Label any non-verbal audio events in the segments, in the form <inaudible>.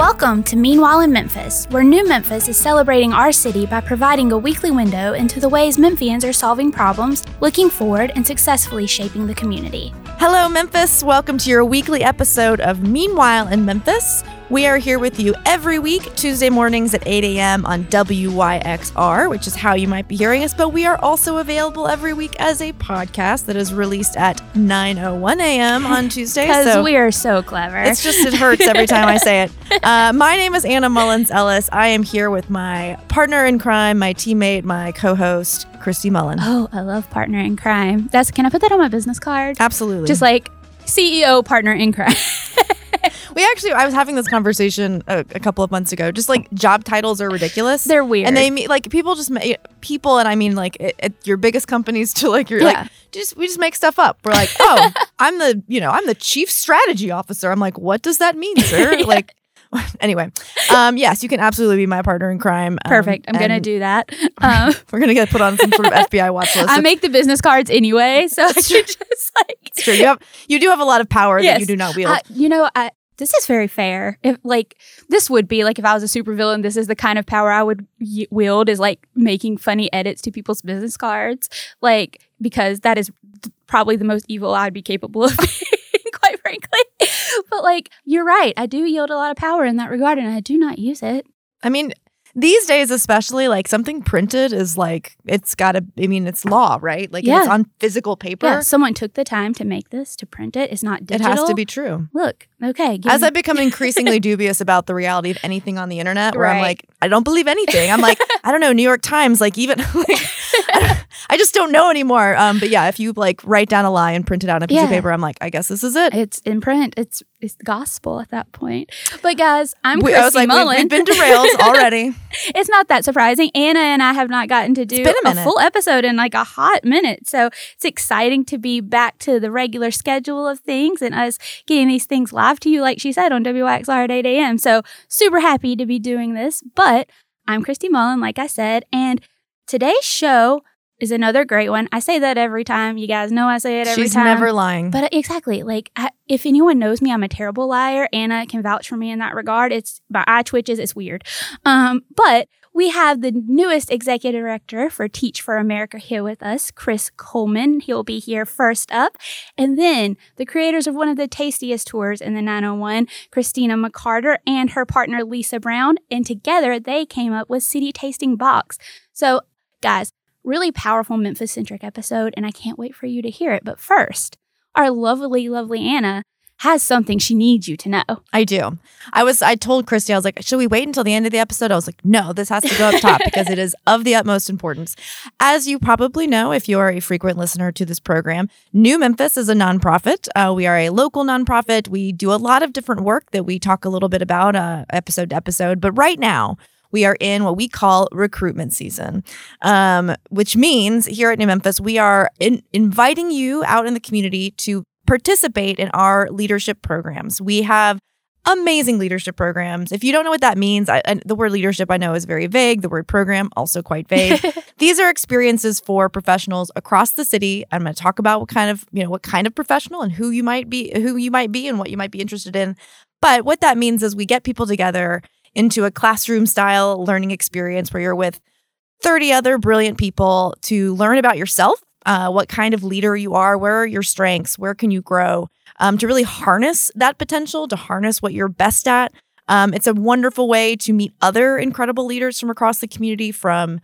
Welcome to Meanwhile in Memphis, where New Memphis is celebrating our city by providing a weekly window into the ways Memphians are solving problems, looking forward, and successfully shaping the community. Hello, Memphis. Welcome to your weekly episode of Meanwhile in Memphis. We are here with you every week, Tuesday mornings at 8 a.m. on WYXR, which is how you might be hearing us. But we are also available every week as a podcast that is released at 9:01 a.m. on Tuesday. <laughs> Because so we are so clever. it's just it hurts every time I say it. <laughs> Uh, my name is Anna Mullins Ellis. I am here with my partner in crime, my teammate, my co-host, Christy Mullen. oh, I love partner in crime. That's can I put that on my business card? Absolutely. Just like CEO partner in crime. <laughs> We actually, I was having this conversation a, a couple of months ago. Just like job titles are ridiculous. They're weird. and they mean like people just make people, and I mean like your biggest companies <laughs> to like your Yeah. like just we just make stuff up. We're like, oh, <laughs> I'm the you know I'm the chief strategy officer. I'm like, what does that mean, sir? <laughs> Like. Anyway, um, yes, you can absolutely be my partner in crime. um, Perfect. I'm gonna do that. Um, We're gonna get put on some sort of FBI watch list. I make the business cards anyway, so I should just like Sure, you have you do have a lot of power that you do not wield. Uh, you know, I, this is very fair. If like this would be like if I was a supervillain, this is the kind of power I would y- wield is like making funny edits to people's business cards, like because that is th- probably the most evil I'd be capable of. <laughs> Quite frankly, but like you're right, I do yield a lot of power in that regard, and I do not use it. I mean, these days, especially, like something printed is like it's got to. I mean, it's law, right? Like if it's on physical paper. Yeah, someone took the time to make this to print it. It's not digital. It has to be true. Look, okay. As me- I become <laughs> increasingly dubious about the reality of anything on the internet, where I'm like, I don't believe anything. I'm like, <laughs> I don't know, New York Times, like even, <laughs> like, I just don't know anymore. Um, but yeah, if you like write down a lie and print it out on a piece of paper, I'm like, I guess this is it. it's in print. It's it's gospel at that point. But guys, I'm We- Christy I was like, Mullen. we've been derailed <laughs> already. it's not that surprising. Anna and I have not gotten to do been a a, full episode in like a hot minute. So it's exciting to be back to the regular schedule of things and us getting these things live to you, like she said, on WXR at 8 a.m. So super happy to be doing this. But I'm Christy Mullen, like I said, and today's show is another great one. I say that every time. You guys know I say it every She's time. She's never lying. But uh, exactly, like I, if anyone knows me, I'm a terrible liar. Anna can vouch for me in that regard. It's my eye twitches. It's weird. Um, but we have the newest executive director for Teach for America here with us, Chris Coleman. He'll be here first up, and then the creators of one of the tastiest tours in the 901, Christina McCarter and her partner Lisa Brown, and together they came up with City Tasting Box. So, guys, really powerful Memphis centric episode, and I can't wait for you to hear it. But first, our lovely, lovely Anna has something she needs you to know. I do. I was. I told Christy. I was like, "Should we wait until the end of the episode?" I was like, "No, this has to go up top <laughs> because it is of the utmost importance." As you probably know, if you are a frequent listener to this program, New Memphis is a nonprofit. Uh, we are a local nonprofit. We do a lot of different work that we talk a little bit about uh, episode to episode. But right now, we are in what we call recruitment season, um, which means here at New Memphis, we are in- inviting you out in the community to participate in our leadership programs. We have amazing leadership programs. If you don't know what that means, I, the word leadership I know is very vague. The word program also quite vague. <laughs> These are experiences for professionals across the city. I'm going to talk about what kind of, you know, what kind of professional and who you might be, who you might be and what you might be interested in. But what that means is we get people together into a classroom style learning experience where you're with 30 other brilliant people to learn about yourself, uh, what kind of leader you are, where are your strengths, where can you grow, um, to really harness that potential, to harness what you're best at. Um, it's a wonderful way to meet other incredible leaders from across the community from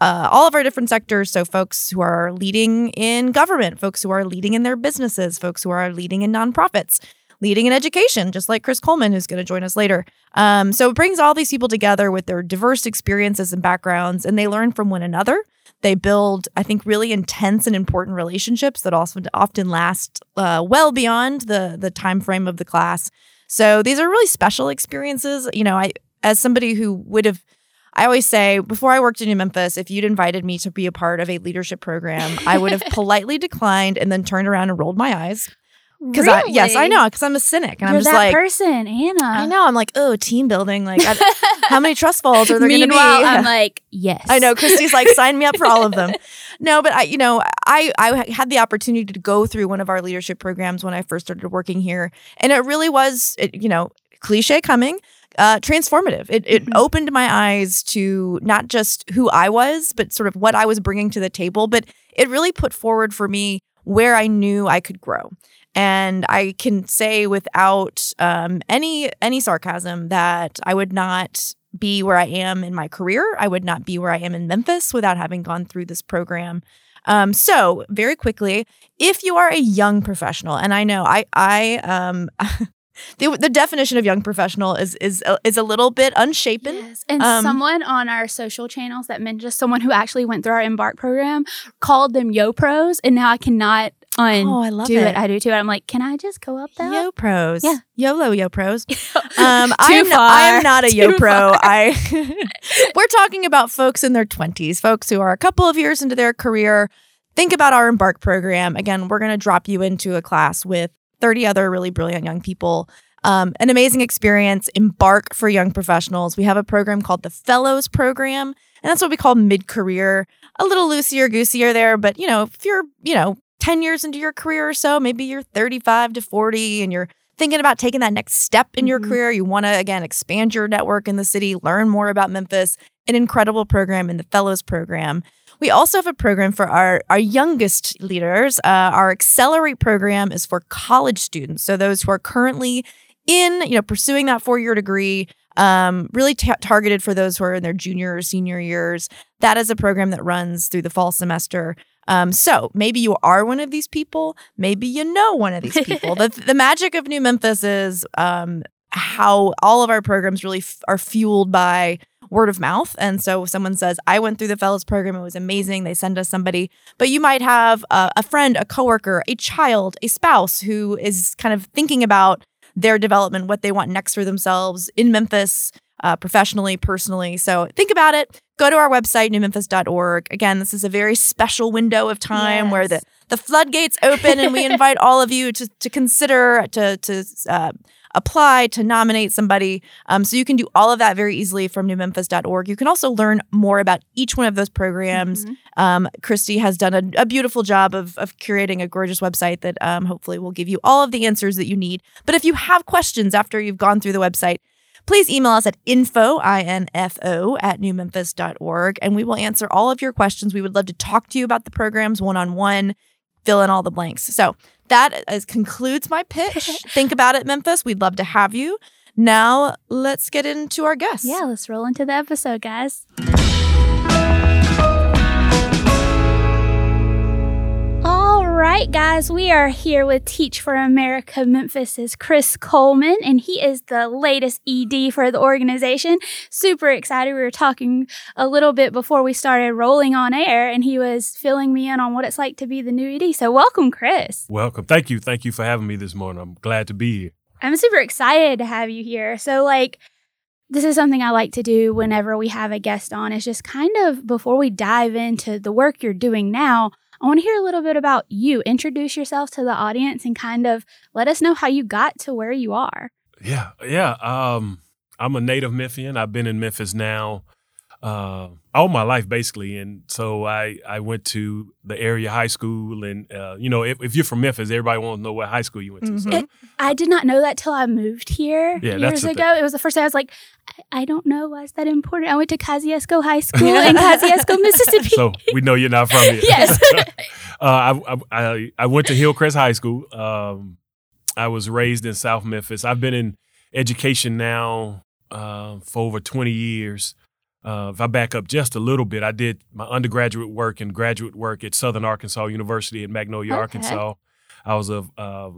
uh, all of our different sectors. So, folks who are leading in government, folks who are leading in their businesses, folks who are leading in nonprofits, leading in education, just like Chris Coleman, who's going to join us later. Um, so, it brings all these people together with their diverse experiences and backgrounds, and they learn from one another. They build, I think, really intense and important relationships that also often last uh, well beyond the the time frame of the class. So these are really special experiences. You know, I as somebody who would have I always say before I worked in New Memphis, if you'd invited me to be a part of a leadership program, I would have <laughs> politely declined and then turned around and rolled my eyes. Because I yes, I know, because I'm a cynic and You're I'm just that like person, Anna. I know. I'm like, oh, team building. Like, I, <laughs> how many trust falls are there going to be? Meanwhile, I'm <laughs> like, yes. I know. Christy's like, sign me up for all of them. <laughs> No, but I, you know, I I had the opportunity to go through one of our leadership programs when I first started working here, and it really was, it, you know, cliche coming. uh, transformative. It, it Mhm. opened my eyes to not just who I was, but sort of what I was bringing to the table. But it really put forward for me where I knew I could grow. And I can say without um, any any sarcasm that I would not be where I am in my career. I would not be where I am in Memphis without having gone through this program. Um, so very quickly, if you are a young professional, and I know I I um <laughs> the, the definition of young professional is is a, is a little bit unshapen. Yes. And Um, someone on our social channels that meant just someone who actually went through our Embark program called them Yo Pros, and now I cannot undo Oh, I love it. it. I do too. I'm like, can I just go up that? Yo pros, Yeah. YOLO yo pros. <laughs> Um, I Too am not, I am not a <laughs> yo pro. far. I <laughs> we're talking about folks in their twenties, folks who are a couple of years into their career. Think about our Embark program. Again, we're going to drop you into a class with 30 other really brilliant young people. Um, an amazing experience. Embark for young professionals. We have a program called the Fellows Program, and that's what we call mid career. A little loosier goosier there, but you know, if you're you know 10 years into your career or so, maybe you're 35 to 40, and you're thinking about taking that next step in your Mhm. career, you want to again expand your network in the city, learn more about Memphis, an incredible program in the Fellows program. We also have a program for our, our youngest leaders. Uh, our Accelerate program is for college students. So those who are currently in, you know, pursuing that four year degree, um, really ta- targeted for those who are in their junior or senior years. That is a program that runs through the fall semester. Um, so maybe you are one of these people. Maybe you know one of these people. the, <laughs> the magic of New Memphis is um, how all of our programs really f- are fueled by word of mouth. And so if someone says, I went through the fellows program, it was amazing. They send us somebody, but you might have a, a friend, a coworker, a child, a spouse who is kind of thinking about their development, what they want next for themselves in Memphis, uh, professionally, personally. So think about it. Go to our website, newmemphis.org. Again, this is a very special window of time where the, the floodgates open and we <laughs> invite all of you to, to consider, to, to uh, apply, to nominate somebody. Um, so you can do all of that very easily from newmemphis.org. You can also learn more about each one of those programs. Mhm. Um, Christy has done a, a beautiful job of, of curating a gorgeous website that um, hopefully will give you all of the answers that you need. But if you have questions after you've gone through the website, please email us at info, I-N-F-O, at newmemphis.org, and we will answer all of your questions. We would love to talk to you about the programs one-on-one, fill in all the blanks. So that is, concludes my pitch. <laughs> Think about it, Memphis. We'd love to have you. Now let's get into our guests. Yeah, let's roll into the episode, guys. Right, guys, we are here with Teach for America Memphis's Chris Coleman, and he is the latest ED for the organization. Super excited. We were talking a little bit before we started rolling on air, and he was filling me in on what it's like to be the new ED. So, welcome, Chris. Welcome. Thank you. Thank you for having me this morning. I'm glad to be here. I'm super excited to have you here. So, like, this is something I like to do whenever we have a guest on, is just kind of before we dive into the work you're doing now, I want to hear a little bit about you. Introduce yourself to the audience and kind of let us know how you got to where you are. Yeah, yeah. Um, I'm a native Memphian. I've been in Memphis now uh, all my life, basically, and so I I went to the area high school, and uh, you know, if, if you're from Memphis, everybody wants to know what high school you went to. So Mhm. I did not know that till I moved here Yeah, years ago. It was the first time I was like, I, I don't know why is that important. I went to Kosciusko High <laughs> School in Kosciusko, <laughs> Mississippi. so we know you're not from <laughs> here. Yes. uh, I, I I I went to Hillcrest High School. Um, I was raised in South Memphis. I've been in education now uh, for over 20 years. Uh, if I back up just a little bit, I did my undergraduate work and graduate work at Southern Arkansas University in Magnolia, Okay. Arkansas. I was a uh,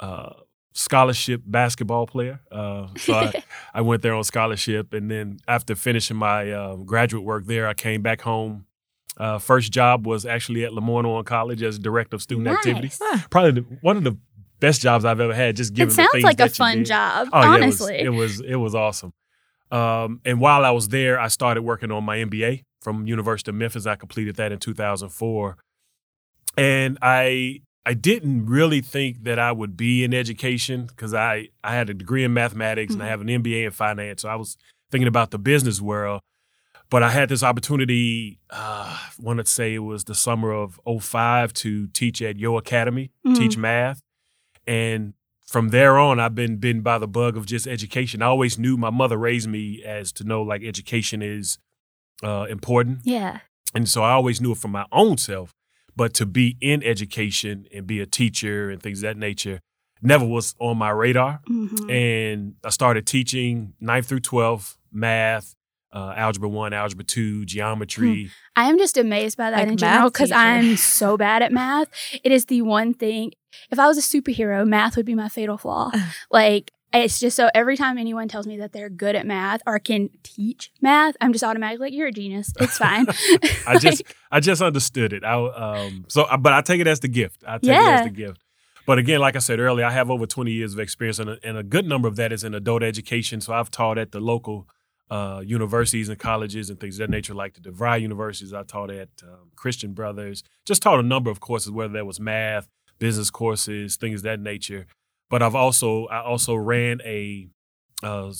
uh, scholarship basketball player. Uh, so I, <laughs> I went there on scholarship, and then after finishing my uh, graduate work there, I came back home. Uh, first job was actually at Lemoyne College as director of student activities. Nice. Probably the, one of the best jobs I've ever had. Just given It sounds like a fun did. job, Oh, yeah, honestly. it was, it was it was awesome. Um, and while I was there, I started working on my MBA from University of Memphis. I completed that in 2004, and I I didn't really think that I would be in education because I I had a degree in mathematics and I Mhm. have an MBA in finance. So I was thinking about the business world. But I had this opportunity, uh, I want to say it was the summer of 05 to teach at Yo Academy, Mhm. teach math. And from there on, I've been bitten by the bug of just education. I always knew my mother raised me as to know like education is uh, important, Yeah. and so I always knew it from my own self. But to be in education and be a teacher and things of that nature never was on my radar. Mhm. And I started teaching ninth through 12th math, uh, algebra one, algebra two, geometry. I am just amazed by that Like in general because. I'm so bad at math. It is the one thing. If I was a superhero, math would be my fatal flaw. <laughs> like it's just so every time anyone tells me that they're good at math or can teach math, I'm just automatically like, "You're a genius. It's <laughs> fine." I just <laughs> I just understood it. I um so but I take it as the gift. I take it as the gift. But again, like I said earlier, I have over 20 years of experience and a, and a good number of that is in adult education. So I've taught at the local uh, universities and colleges and things of that nature, like the DeVry universities. I taught at um, Christian Brothers. Just taught a number of courses, whether that was math, business courses, things of that nature. But I've also I also ran a uh,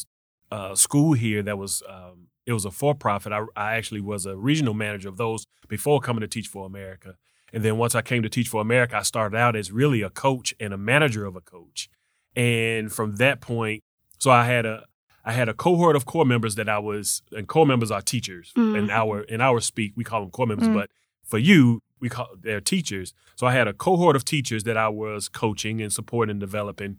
uh, school here that was um, it was a for profit. I, I actually was a regional manager of those before coming to Teach for America. And then once I came to Teach for America, I started out as really a coach and a manager of a coach. And from that point, so I had a I had a cohort of core members that I was, and core members are teachers. Mhm. In our in our speak, we call them core members, Mm. but for you, we call they're teachers. So I had a cohort of teachers that I was coaching and supporting and developing,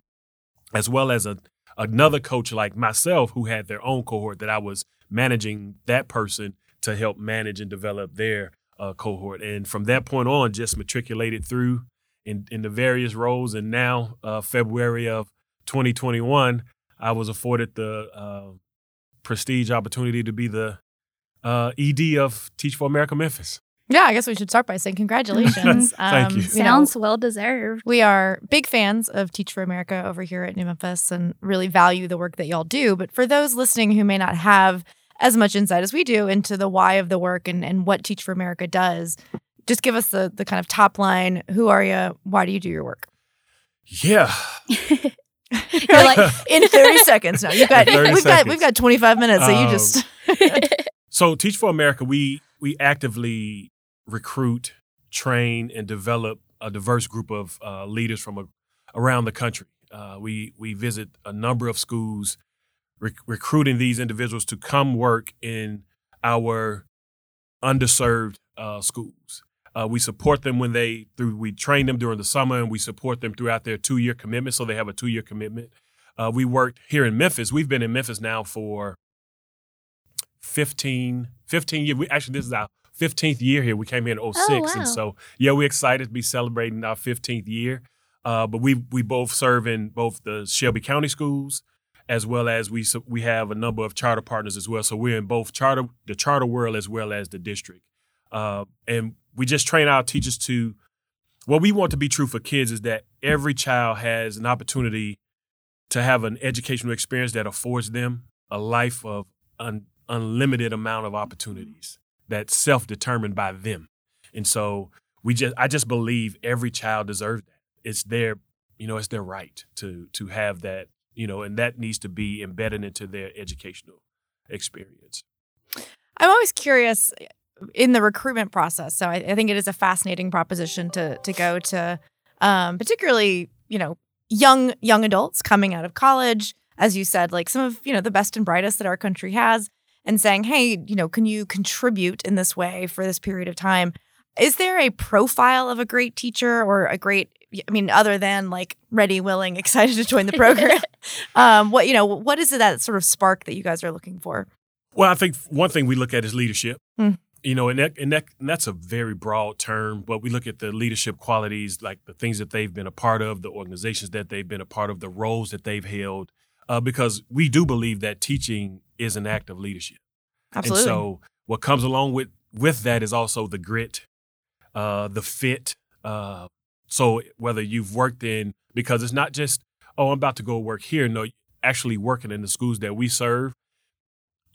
as well as a another coach like myself who had their own cohort that I was managing that person to help manage and develop their uh, cohort. And from that point on, just matriculated through in, in the various roles. And now, uh, February of 2021, I was afforded the uh, prestige opportunity to be the uh, ED of Teach for America Memphis. Yeah, I guess we should start by saying congratulations. <laughs> Thank you. know, sounds well deserved. we are big fans of Teach for America over here at New Memphis and really value the work that y'all do. But for those listening who may not have as much insight as we do into the why of the work and, and what Teach for America does, just give us the, the kind of top line. Who are you? Why do you do your work? Yeah. <laughs> You're like <laughs> in 30 seconds now. You've got In 30 we've got we've got 25 minutes. So you Um, just So Teach for America, we we actively recruit, train, and develop a diverse group of uh, leaders from a, around the country. Uh, we we visit a number of schools, rec- recruiting these individuals to come work in our underserved uh, schools. Uh, we support them when they through. We train them during the summer, and we support them throughout their two year commitment. So they have a two year commitment. Uh, we worked here in Memphis. We've been in Memphis now for 15, 15 years. We actually this is our 15th year here. We came here in 06. wow. And so yeah, we're excited to be celebrating our 15th year. Uh, but we we both serve in both the Shelby County schools as well as we so we have a number of charter partners as well. So we're in both charter the charter world as well as the district. Uh, and we just train our teachers to what we want to be true for kids is that every child has an opportunity to have an educational experience that affords them a life of un, unlimited amount of opportunities that's self-determined by them. And so we just I just believe every child deserves that. It's their, you know, it's their right to to have that, you know, and that needs to be embedded into their educational experience. I'm always curious in the recruitment process. So I, I think it is a fascinating proposition to to go to, um, particularly you know young young adults coming out of college, as you said, like some of you know the best and brightest that our country has, and saying, hey, you know, can you contribute in this way for this period of time? Is there a profile of a great teacher or a great I mean, other than like ready, willing, <laughs> excited to join the program, <laughs> um, what you know, what is it that sort of spark that you guys are looking for? Well, I think one thing we look at is leadership. Mm. You know, and that, and that and that's a very broad term, but we look at the leadership qualities, like the things that they've been a part of, the organizations that they've been a part of, the roles that they've held, uh, because we do believe that teaching is an act of leadership. Absolutely. And so what comes along with with that is also the grit, uh, the fit. Uh, so whether you've worked in because it's not just oh I'm about to go work here. No, actually working in the schools that we serve,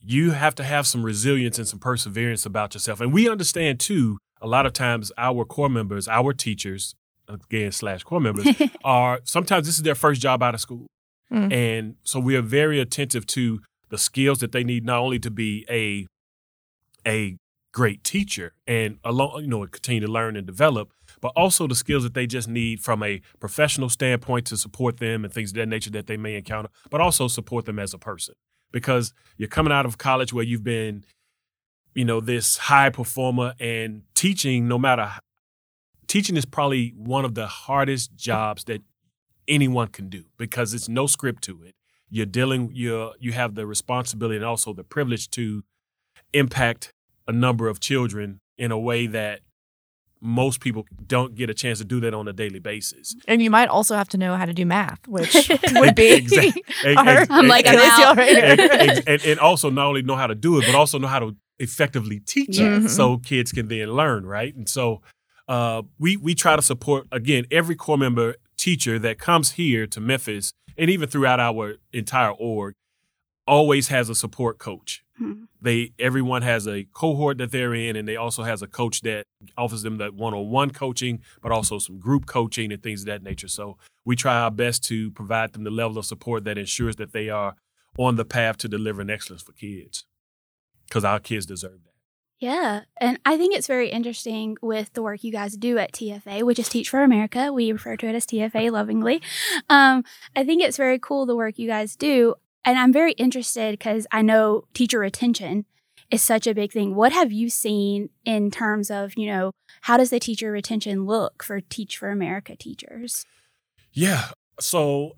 you have to have some resilience and some perseverance about yourself. And we understand too. A lot of times, our core members, our teachers, again slash core members, <laughs> are sometimes this is their first job out of school. Mm. And so we are very attentive to the skills that they need not only to be a a great teacher and along you know continue to learn and develop, but also the skills that they just need from a professional standpoint to support them and things of that nature that they may encounter, but also support them as a person. Because you're coming out of college where you've been, you know, this high performer and teaching, no matter teaching is probably one of the hardest jobs that anyone can do because it's no script to it. You're dealing, you're you have the responsibility and also the privilege to impact a number of children in a way that most people don't get a chance to do that on a daily basis. And you might also have to know how to do math, which <laughs> <laughs> would be Exactly. <laughs> our I'm like, I'm Achilles heel out. right here. and, and- and- and also not only know how to do it, but also know how to effectively teach Yes. it so kids can then learn, right? And so uh, we we try to support again every core member teacher that comes here to Memphis and even throughout our entire org always has a support coach. Hmm. They everyone has a cohort that they're in, and they also has a coach that offers them that one-on-one coaching, but also some group coaching and things of that nature. So we try our best to provide them the level of support that ensures that they are on the path to delivering excellence for kids, because our kids deserve that. Yeah. And I think it's very interesting with the work you guys do at TFA, which is Teach for America. We refer to it as TFA lovingly. Um, I think it's very cool the work you guys do. And I'm very interested because I know teacher retention is such a big thing. What have you seen in terms of, you know, how does the teacher retention look for Teach for America teachers? Yeah. So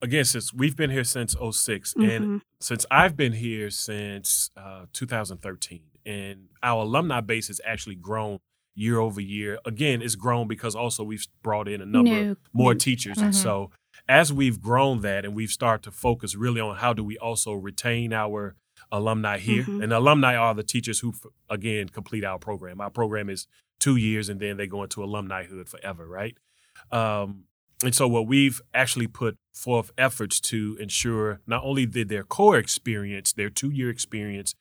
again, since we've been here since 6 and Mhm. since I've been here since uh, 2013, and our alumni base has actually grown year over year. Again, it's grown because also we've brought in a number New- more teachers, Mhm. and so as we've grown that, and we've started to focus really on how do we also retain our alumni here, Mhm. and alumni are the teachers who again complete our program. Our program is two years, and then they go into alumnihood forever, right? Um, and so, what we've actually put forth efforts to ensure not only did their core experience, their two year experience,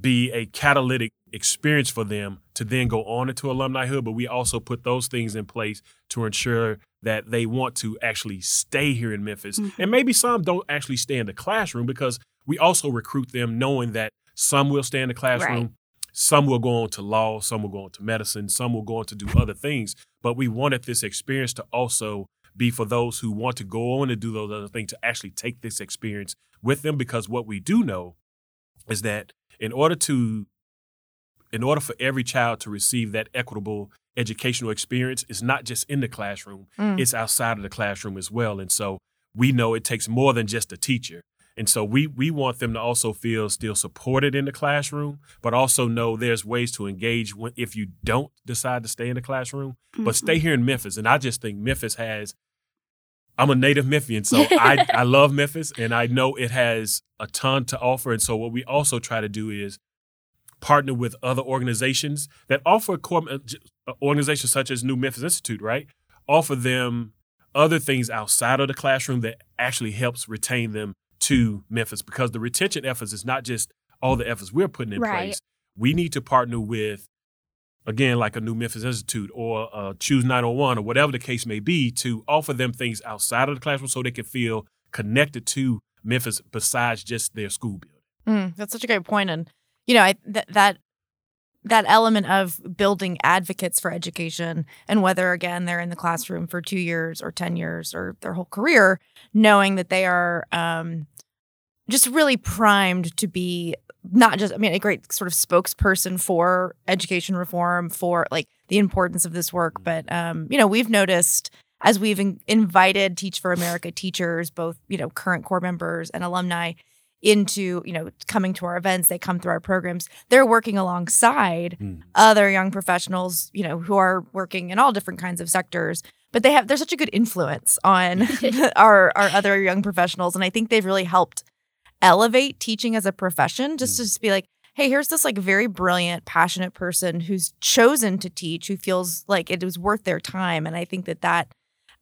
be a catalytic experience for them to then go on into alumnihood, but we also put those things in place to ensure that they want to actually stay here in Memphis. Mhm. And maybe some don't actually stay in the classroom because we also recruit them knowing that some will stay in the classroom, Right. some will go on to law, some will go on to medicine, some will go on to do other things. But we wanted this experience to also be for those who want to go on and do those other things to actually take this experience with them because what we do know is that in order to in order for every child to receive that equitable educational experience it's not just in the classroom Mm. it's outside of the classroom as well and so we know it takes more than just a teacher and so we we want them to also feel still supported in the classroom but also know there's ways to engage when, if you don't decide to stay in the classroom but Mhm. stay here in Memphis. And I just think Memphis has. I'm a native Memphian, so <laughs> I I love Memphis, and I know it has a ton to offer. And so what we also try to do is partner with other organizations that offer core, uh, uh, organizations such as New Memphis Institute, right? Offer them other things outside of the classroom that actually helps retain them to Memphis because the retention efforts is not just all the efforts we're putting in Right. place. We need to partner with again, like a New Memphis Institute or uh, Choose 901 or whatever the case may be, to offer them things outside of the classroom so they can feel connected to Memphis besides just their school building. Mm, that's such a great point, and you know, I that that that element of building advocates for education, and whether again they're in the classroom for two years or ten years or their whole career, knowing that they are um, just really primed to be not just I mean a great sort of spokesperson for education reform for like the importance of this work, but um, you know, we've noticed as we've in- invited Teach for America teachers, both you know current core members and alumni, into you know coming to our events they come through our programs they're working alongside Mm. other young professionals you know who are working in all different kinds of sectors but they have they're such a good influence on <laughs> <laughs> our our other young professionals and i think they've really helped elevate teaching as a profession just to mm. just be like hey here's this like very brilliant passionate person who's chosen to teach who feels like it was worth their time. And i think that that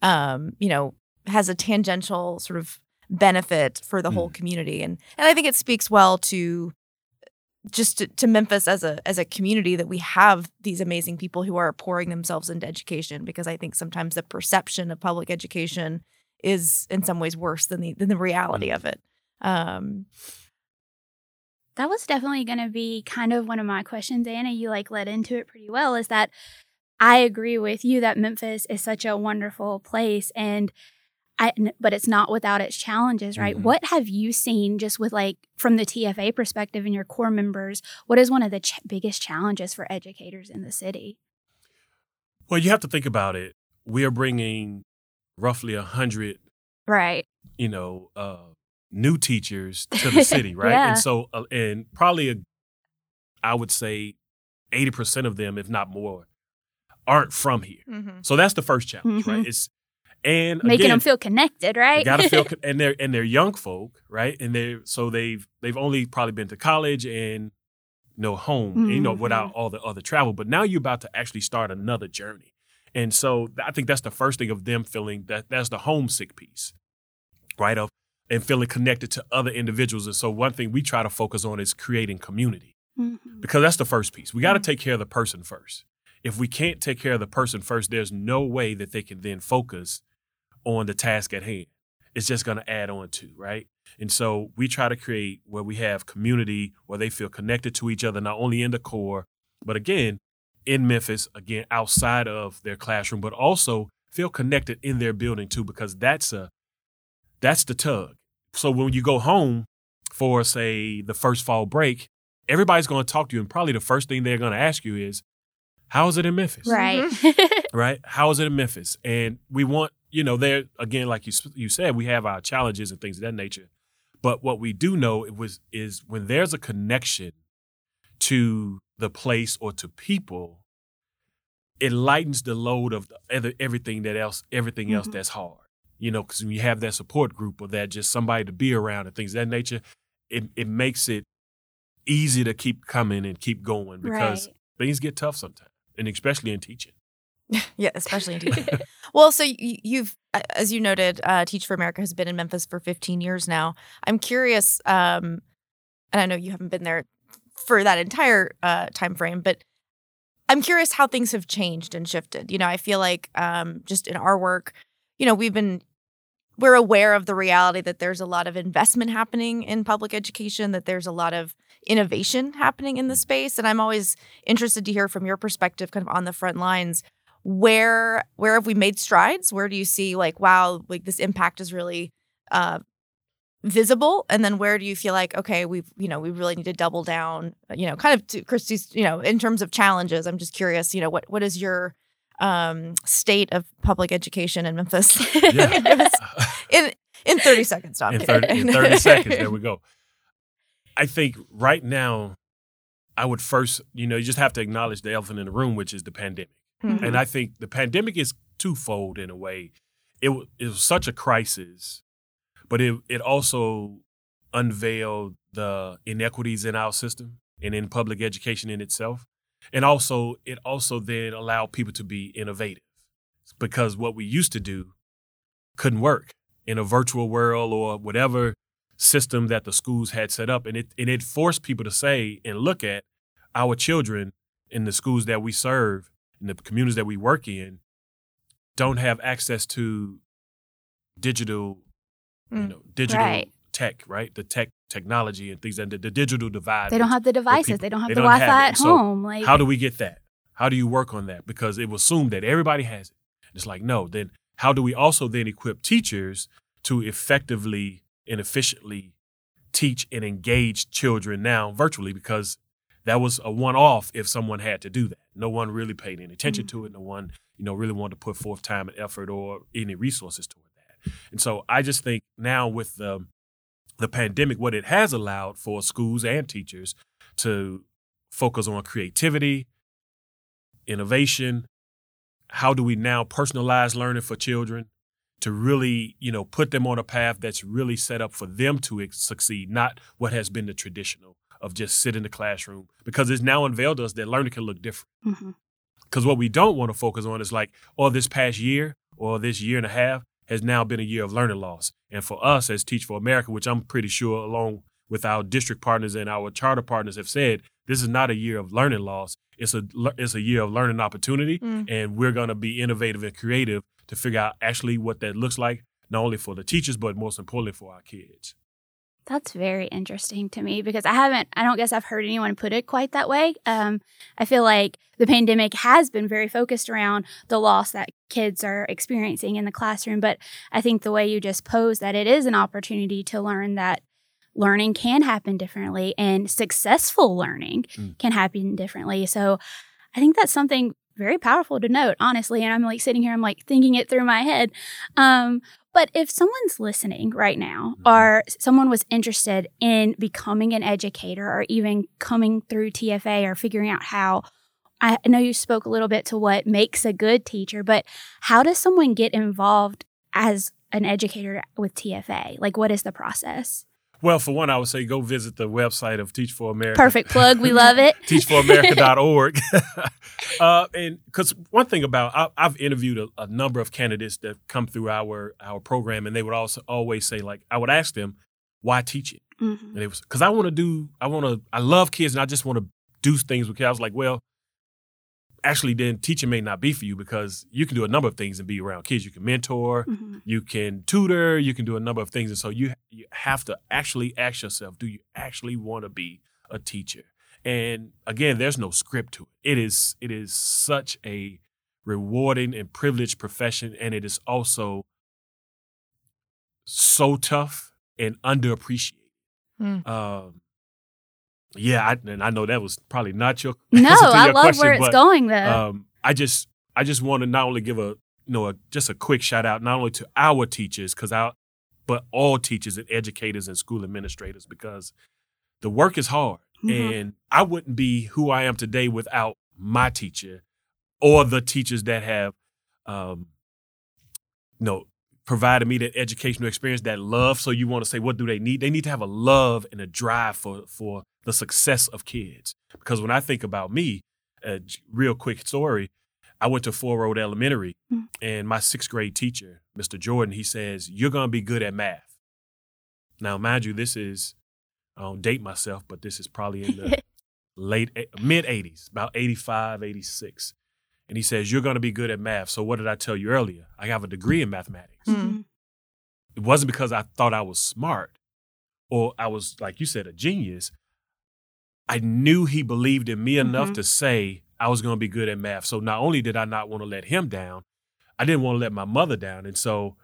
um you know has a tangential sort of benefit for the whole mm. community. And and I think it speaks well to just to, to Memphis as a as a community that we have these amazing people who are pouring themselves into education because I think sometimes the perception of public education is in some ways worse than the than the reality mm. of it. Um That was definitely going to be kind of one of my questions, Anna. You like led into it pretty well. Is that I agree with you that Memphis is such a wonderful place and I, but it's not without its challenges, right? Mhm. What have you seen just with like from the TFA perspective and your core members? What is one of the ch- biggest challenges for educators in the city? Well, you have to think about it. We are bringing roughly a hundred, Right. you know, uh, new teachers to the <laughs> city, right? Yeah. And so, uh, and probably, a, I would say, eighty percent of them, if not more, aren't from here. Mhm. So that's the first challenge, Mhm. right? It's and Making again, them feel connected, right? Gotta feel, <laughs> and they're and they're young folk, right? And they're so they've they've only probably been to college and you know home, you know, without all the other travel. But now you're about to actually start another journey, and so I think that's the first thing of them feeling that that's the homesick piece, right? Of and feeling connected to other individuals. And so one thing we try to focus on is creating community Mhm. because that's the first piece. We got to take care of the person first. If we can't take care of the person first, there's no way that they can then focus on the task at hand. It's just going to add on to, right? And so we try to create where we have community where they feel connected to each other, not only in the core, but again, in Memphis, again, outside of their classroom, but also feel connected in their building too, because that's a that's the tug. So when you go home for say the first fall break, everybody's going to talk to you, and probably the first thing they're going to ask you is, "How is it in Memphis?" Right. <laughs> Right? How is it in Memphis? And we want, you know, there again, like you you said, we have our challenges and things of that nature. But what we do know it was is when there's a connection to the place or to people, it lightens the load of the, everything that else, everything else Mhm. that's hard. You know, because when you have that support group or that just somebody to be around and things of that nature, it it makes it easy to keep coming and keep going because right. things get tough sometimes, and especially in teaching. <laughs> Yeah, especially in <laughs> teaching. well, so you, you've, as you noted, uh, Teach for America has been in Memphis for 15 years now. I'm curious, um, and I know you haven't been there for that entire uh, time frame, but I'm curious how things have changed and shifted. You know, I feel like um, just in our work, you know, we've been we're aware of the reality that there's a lot of investment happening in public education, that there's a lot of innovation happening in the space, and I'm always interested to hear from your perspective, kind of on the front lines. Where where have we made strides? Where do you see like wow like this impact is really uh visible? And then where do you feel like okay we've you know we really need to double down you know kind of to christy's you know in terms of challenges i'm just curious you know what what is your um state of public education in memphis <laughs> Yeah. <laughs> In in 30 seconds Tom. in 30, in 30 <laughs> seconds. There we go. I think right now, I would first, you know, you just have to acknowledge the elephant in the room, which is the pandemic. Mhm. And I think the pandemic is twofold in a way. It, it was such a crisis, but it, it also unveiled the inequities in our system and in public education in itself. And also, it also then allowed people to be innovative because what we used to do couldn't work in a virtual world or whatever system that the schools had set up. And it, and it forced people to say and look at our children in the schools that we serve, in the communities that we work in, don't have access to digital, you Mm. know, digital Right. Tech, right? The tech technology and things and the, the digital divide. They don't have the devices. people- they don't have they the Wi-Fi at So home. Like How do we get that? How do you work on that? Because it was assumed that everybody has it. It's like, no, then how do we also then equip teachers to effectively and efficiently teach and engage children now virtually? Because that was a one off if someone had to do that. No one really paid any attention mm-hmm. to it. No one, you know, really wanted to put forth time and effort or any resources toward that. And so I just think now with the the pandemic, what it has allowed for schools and teachers to focus on creativity, innovation. How do we now personalize learning for children to really, you know, put them on a path that's really set up for them to ex- succeed, not what has been the traditional of just sit in the classroom because it's now unveiled us that learning can look different. Mhm. Because what we don't want to focus on is like, oh, this past year or this year and a half has now been a year of learning loss. And for us as Teach for America, which I'm pretty sure along with our district partners and our charter partners have said, this is not a year of learning loss. It's a it's a year of learning opportunity, Mm. and we're going to be innovative and creative to figure out actually what that looks like, not only for the teachers but most importantly for our kids. That's very interesting to me because I haven't, I don't guess I've heard anyone put it quite that way. Um, I feel like the pandemic has been very focused around the loss that kids are experiencing in the classroom. But I think the way you just pose that it is an opportunity to learn that learning can happen differently and successful learning mm. can happen differently. So I think that's something very powerful to note, honestly. And I'm like sitting here, I'm like thinking it through my head. Um, but if someone's listening right now, mm-hmm. or someone was interested in becoming an educator or even coming through TFA or figuring out how, I know you spoke a little bit to what makes a good teacher, but how does someone get involved as an educator with TFA? Like, what is the process? Well, for one, I would say go visit the website of Teach for America. Perfect plug. We love it. <laughs> teachforamerica.org. <laughs> <laughs> uh, and because one thing about I, have interviewed a, a, number of candidates that come through our our program, and they would also always say like I would ask them, why teach it? Mm-hmm. And it was because I want to do I want to I love kids and I just want to do things with kids. I was like, well, actually then teaching may not be for you because you can do a number of things and be around kids. You can mentor, mm-hmm. you can tutor, you can do a number of things. And so you you have to actually ask yourself, do you actually want to be a teacher? And again, there's no script to it. It is it is such a rewarding and privileged profession, and it is also so tough and underappreciated. Mm. Um, yeah, I, and I know that was probably not your <laughs> no. I love question, where it's but, going though. Um, I just I just want to not only give a you know a, just a quick shout out not only to our teachers because our but all teachers and educators and school administrators because the work is hard mm-hmm. and I wouldn't be who I am today without my teacher or the teachers that have um, you know provided me that educational experience, that love. So you want to say, what do they need? They need to have a love and a drive for for the success of kids. Because when I think about me, a real quick story, I went to Ford Road Elementary, mm-hmm. and my sixth grade teacher, Mr. Jordan, he says, "You're gonna be good at math." Now, mind you, this is I don't date myself, but this is probably in the <laughs> late mid 80s, about 85, 86. And he says, You're going to be good at math. So, what did I tell you earlier? I have a degree in mathematics. Mm-hmm. It wasn't because I thought I was smart or I was, like you said, a genius. I knew he believed in me enough mm-hmm. to say I was going to be good at math. So, not only did I not want to let him down, I didn't want to let my mother down. And so,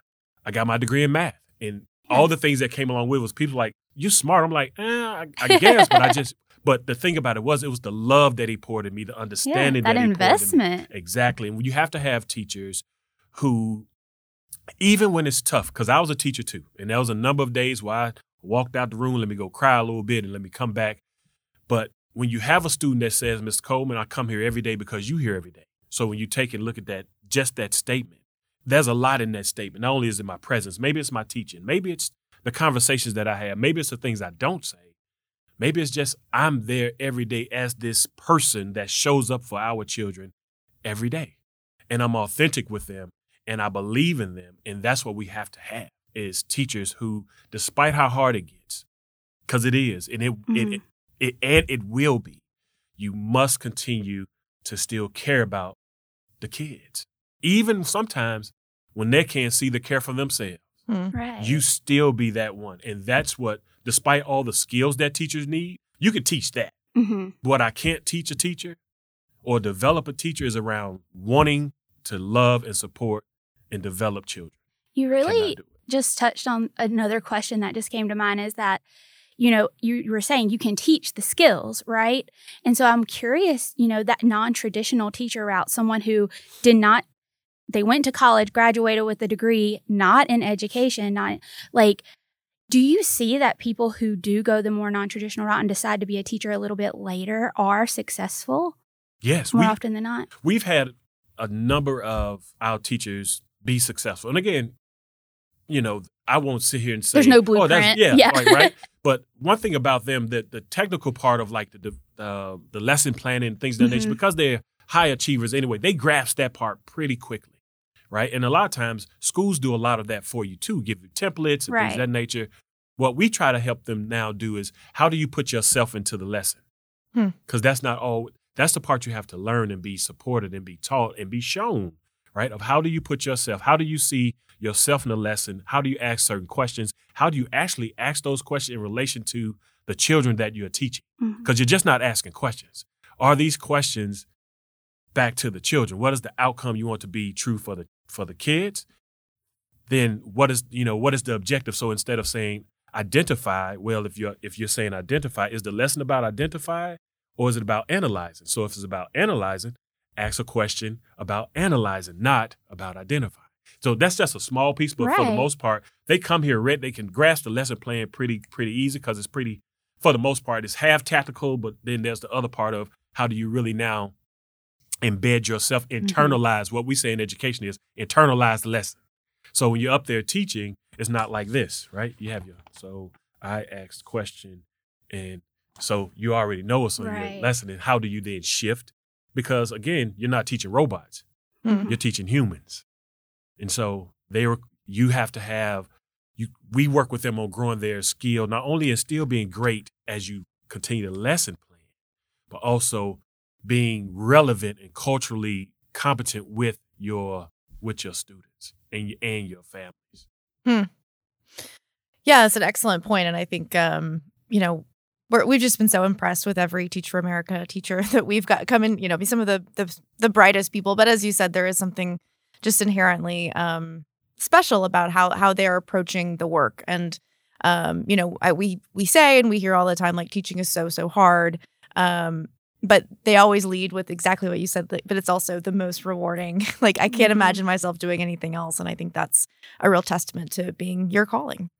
I got my degree in math. And all the things that came along with was people like, you smart. I'm like, eh, I, I <laughs> guess, but I just but the thing about it was, it was the love that he poured in me, the understanding yeah, that, that investment. Exactly. And you have to have teachers who, even when it's tough, because I was a teacher too, and there was a number of days where I walked out the room, let me go cry a little bit, and let me come back. But when you have a student that says, Mr. Coleman, I come here every day because you here every day. So when you take and look at that, just that statement, there's a lot in that statement. Not only is it my presence, maybe it's my teaching, maybe it's the conversations that I have, maybe it's the things I don't say. Maybe it's just I'm there every day as this person that shows up for our children every day. And I'm authentic with them and I believe in them. And that's what we have to have is teachers who, despite how hard it gets, because it is, and it, mm-hmm. it, it, it and it will be, you must continue to still care about the kids. Even sometimes when they can't see the care for themselves. Hmm. Right. You still be that one. And that's what despite all the skills that teachers need, you can teach that. Mm-hmm. What I can't teach a teacher or develop a teacher is around wanting to love and support and develop children. You really just touched on another question that just came to mind is that you know you, you were saying you can teach the skills right and so i'm curious you know that non-traditional teacher route someone who did not they went to college graduated with a degree not in education not like do you see that people who do go the more non traditional route and decide to be a teacher a little bit later are successful? Yes. More we, often than not. We've had a number of our teachers be successful. And again, you know, I won't sit here and say there's no blueprint. Oh, that's, yeah, yeah. right, right. <laughs> But one thing about them, that the technical part of like the uh, the lesson planning things of that mm-hmm. nature, because they're high achievers anyway, they grasp that part pretty quickly right? And a lot of times schools do a lot of that for you too, give you templates and right. things of that nature. What we try to help them now do is how do you put yourself into the lesson? Because hmm. that's not all, that's the part you have to learn and be supported and be taught and be shown, right? Of how do you put yourself, how do you see yourself in the lesson? How do you ask certain questions? How do you actually ask those questions in relation to the children that you're teaching? Mm-hmm. Because you're just not asking questions. Are these questions back to the children? What is the outcome you want to be true for the for the kids? Then what is you know what is the objective? So instead of saying identify, well, if you're if you're saying identify, is the lesson about identify or is it about analyzing? So if it's about analyzing, ask a question about analyzing, not about identifying. So that's just a small piece, but for the most part, they come here ready. They can grasp the lesson plan pretty pretty easy because it's pretty. For the most part, it's half tactical, but then there's the other part of how do you really now embed yourself, internalize what we say in education is internalize the lesson. So when you're up there teaching, it's not like this, right? You have your so I asked question, and so you already know what's on Right. your lesson, and how do you then shift? Because again, you're not teaching robots Mhm. you're teaching humans. And so they were you have to have you we work with them on growing their skill, not only in still being great as you continue the lesson plan, but also being relevant and culturally competent with your with your students and your, and your families. Hmm. Yeah, that's an excellent point, and I think um, you know we're, we've just been so impressed with every Teach for America teacher <laughs> that we've got coming. You know, be some of the, the the brightest people, but as you said, there is something just inherently um, special about how how they're approaching the work. And um, you know, I, we we say and we hear all the time like teaching is so so hard. Um, but they always lead with exactly what you said. But it's also the most rewarding. <laughs> like I can't Mhm. imagine myself doing anything else, and I think that's a real testament to being your calling.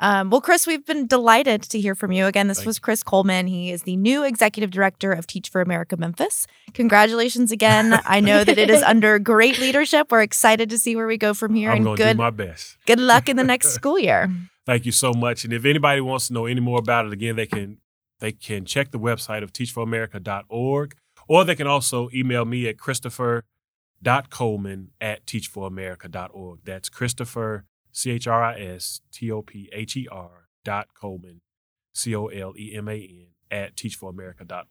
Um, well, Chris, we've been delighted to hear from you again. This Thank was Chris Coleman. He is the new executive director of Teach for America Memphis. Congratulations again. <laughs> I know that it is under great leadership. We're excited to see where we go from here, I'm and going to good do my best. good luck in the next <laughs> school year. Thank you so much. And if anybody wants to know any more about it, again, they can they can check the website of teachforamerica.org, or they can also email me at christopher.coleman at teachforamerica.org. That's Christopher, C H R I S T O P H E R dot Coleman, C O L E M A N, at teachforamerica.org.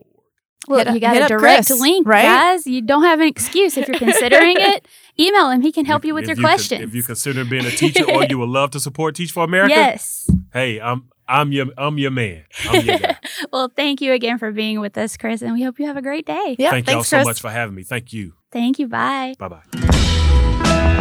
Look, Hit up- you got a direct Chris, link, right? guys. You don't have an excuse if you're considering <laughs> it. Email him; he can help you with your you con- questions. if you consider being a teacher or you would love to support Teach for America, yes. hey, I'm I'm your I'm your man. I'm your guy. <laughs> Well, thank you again for being with us, Chris, and we hope you have a great day. Yeah, Thank y'all thanks, so Chris. much for having me. Thank you. Thank you. Bye. Bye bye.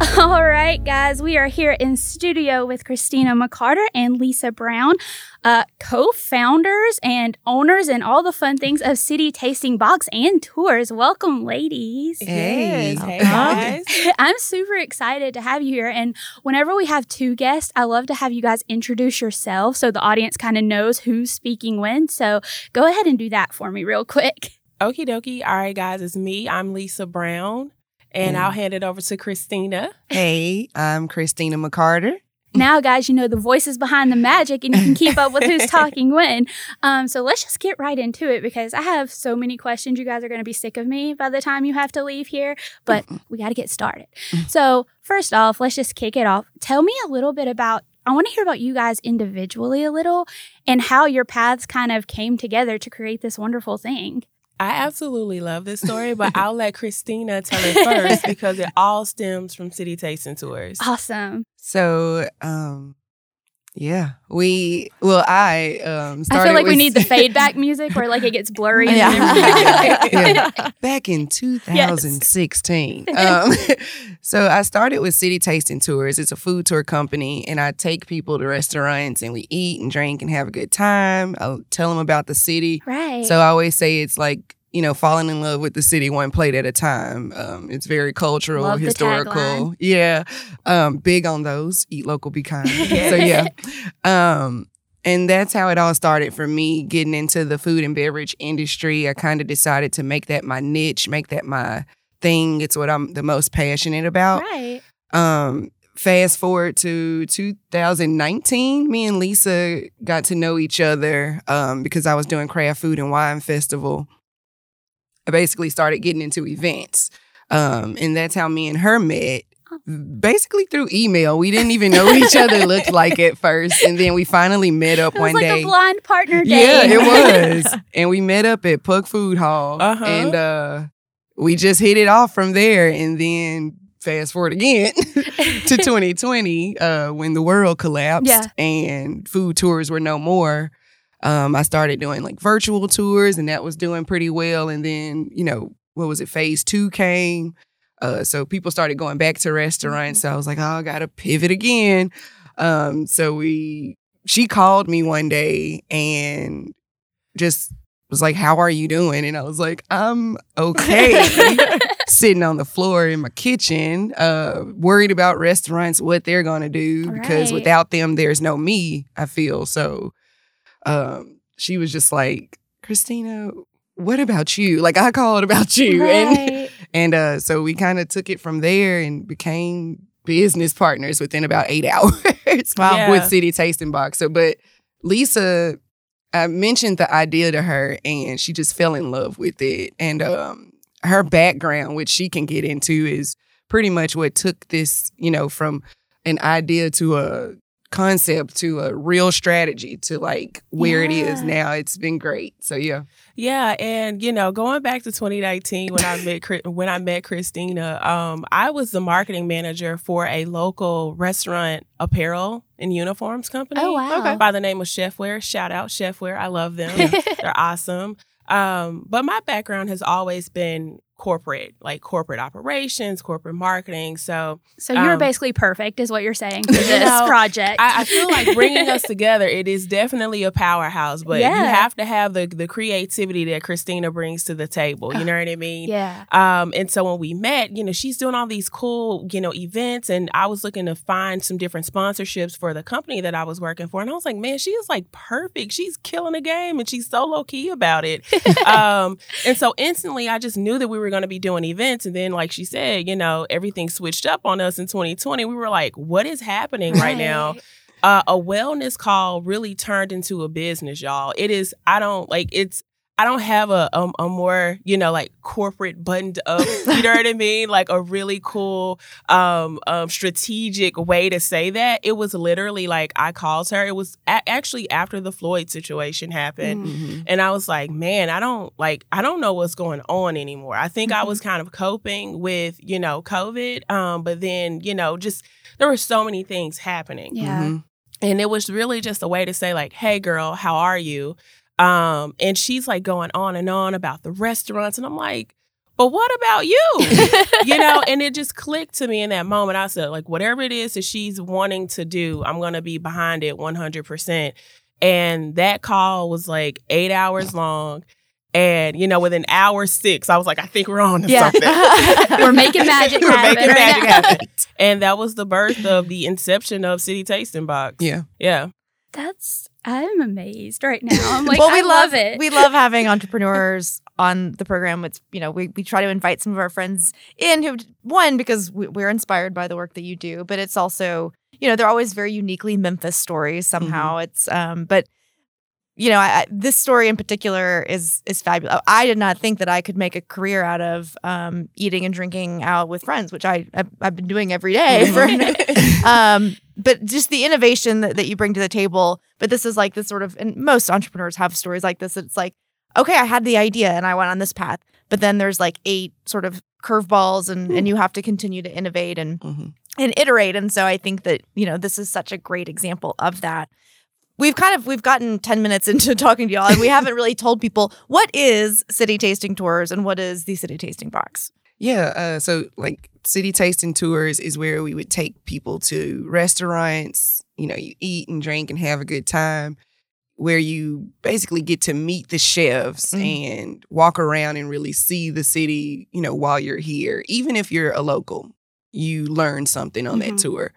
<laughs> All right, guys, we are here in studio with Christina McCarter and Lisa Brown, uh, co founders and owners and all the fun things of City Tasting Box and Tours. Welcome, ladies. Hey. Yes. Hey, guys. <laughs> I'm super excited to have you here. And whenever we have two guests, I love to have you guys introduce yourself so the audience kind of knows who's speaking when. So go ahead and do that for me, real quick. <laughs> Okie dokie. All right, guys, it's me. I'm Lisa Brown, and Mm. I'll hand it over to Christina. Hey, I'm Christina McCarter. now, guys, you know the voices behind the magic and you can keep up with who's <laughs> talking when. Um, so let's just get right into it because I have so many questions. You guys are going to be sick of me by the time you have to leave here, but we got to get started. So, first off, let's just kick it off. Tell me a little bit about. I want to hear about you guys individually a little and how your paths kind of came together to create this wonderful thing. I absolutely love this story, but <laughs> I'll let Christina tell it first <laughs> because it all stems from City Tasting Tours. Awesome. So, um, yeah, we well, I um started I feel like we need the <laughs> fade back music where like it gets blurry. Yeah. <laughs> Yeah. <laughs> back in 2016. Um, so I started with City Tasting Tours. It's a food tour company, and I take people to restaurants and we eat and drink and have a good time. I'll tell them about the city. Right. So I always say it's like you know falling in love with the city one plate at a time. Um, it's very cultural, Love historical. Yeah, um, big on those. Eat local, be kind. <laughs> so yeah, um, and that's how it all started for me getting into the food and beverage industry. I kind of decided to make that my niche, make that my thing. It's what I'm the most passionate about. right. Um, fast forward to 2019, me and Lisa got to know each other um, because I was doing craft food and wine festival. I basically started getting into events, um, and that's how me and her met. Basically through email, we didn't even know what each <laughs> other looked like at first, and then we finally met up It was one like day. a blind partner day. Yeah, it was. <laughs> and we met up at Puck Food Hall. Uh-huh. And uh we just hit it off from there. And then fast forward again <laughs> to 2020 uh, when the world collapsed Yeah. and food tours were no more. Um, I started doing like virtual tours and that was doing pretty well. And then, you know, what was it? Phase two came. Uh, so people started going back to restaurants. So I was like, oh, I got to pivot again. Um, so we, she called me one day and just was like, How are you doing? And I was like, I'm okay. <laughs> Sitting on the floor in my kitchen, uh, worried about restaurants, what they're gonna do, because without them, there's no me, I feel. So um, she was just like, Christina, what about you? Like I called about you. And <laughs> and uh, so we kind of took it from there and became business partners within about eight <laughs> hours Wow. Yeah. with City Tasting Box. So, but Lisa, I mentioned the idea to her and she just fell in love with it. And um, her background, which she can get into, is pretty much what took this, you know, from an idea to a concept to a real strategy to like where it is now. It's been great. So, yeah. Yeah, and you know, going back to 2019 when I <laughs> met when I met Christina, um, I was the marketing manager for a local restaurant apparel and uniforms company. Oh, wow. Okay. By the name of Chefware. Shout out Chefware. I love them. <laughs> They're awesome. Um, but my background has always been corporate, like corporate operations, corporate marketing. So So you're Um, basically perfect, is what you're saying for <laughs> this know, project. I, I feel like <laughs> bringing us together, it is definitely a powerhouse, but you have to have the the creativity that Christina brings to the table. You know what I mean? yeah. Um, and so when we met, you know, she's doing all these cool, you know, events, and I was looking to find some different sponsorships for the company that I was working for, and I was like, man, she is like perfect. She's killing the game, and she's so low key about it. <laughs> um, and so instantly, I just knew that we were going to be doing events, and then, like she said, you know, everything switched up on us in 2020. We were like, what is happening right now? uh, a wellness call really turned into a business, y'all. It is. I don't like. It's. I don't have a a, a more you know like corporate buttoned up. <laughs> You know what I mean? Like a really cool, um, um, strategic way to say that. It was literally like I called her. It was a- actually after the Floyd situation happened. Mhm. And I was like, man, I don't like I don't know what's going on anymore. I think I was kind of coping with, you know, COVID. Um, but then, you know, just there were so many things happening. Yeah. Mhm. And it was really just a way to say, like, hey girl, how are you? Um, and she's like going on and on about the restaurants. And I'm like, but what about you? <laughs> you know, and it just clicked to me in that moment. I said, like, whatever it is that she's wanting to do, I'm gonna be behind it 100%. And that call was like eight hours long. And, you know, within hour six, I was like, I think we're on to Yeah. something. <laughs> We're making magic <laughs> We're happen making right magic now. happen. And that was the birth of the inception of City Tasting Box. Yeah. Yeah. That's I'm amazed right now. I'm <laughs> like, well, we love, love it. We love having entrepreneurs on the program. It's you know we we try to invite some of our friends in who one because we, we're inspired by the work that you do, but it's also you know they're always very uniquely Memphis stories somehow. It's um but you know I, this story in particular is is fabulous. I did not think that I could make a career out of um eating and drinking out with friends, which I I've, I've been doing every day for <laughs> um, but just the innovation that, that you bring to the table. But this is like this sort of, and most entrepreneurs have stories like this. It's like, okay, I had the idea and I went on this path, but then there's like eight sort of curveballs, and and you have to continue to innovate and Mhm. and iterate. And so I think that you know this is such a great example of that. We've kind of we've gotten 10 minutes into <laughs> talking to y'all and we haven't really told people what is city tasting tours and what is the city tasting box. Yeah, uh, so like city tasting tours is where we would take people to restaurants. You know, you eat and drink and have a good time. Where you basically get to meet the chefs Mhm. and walk around and really see the city. You know, while you're here, even if you're a local, you learn something on Mhm. that tour.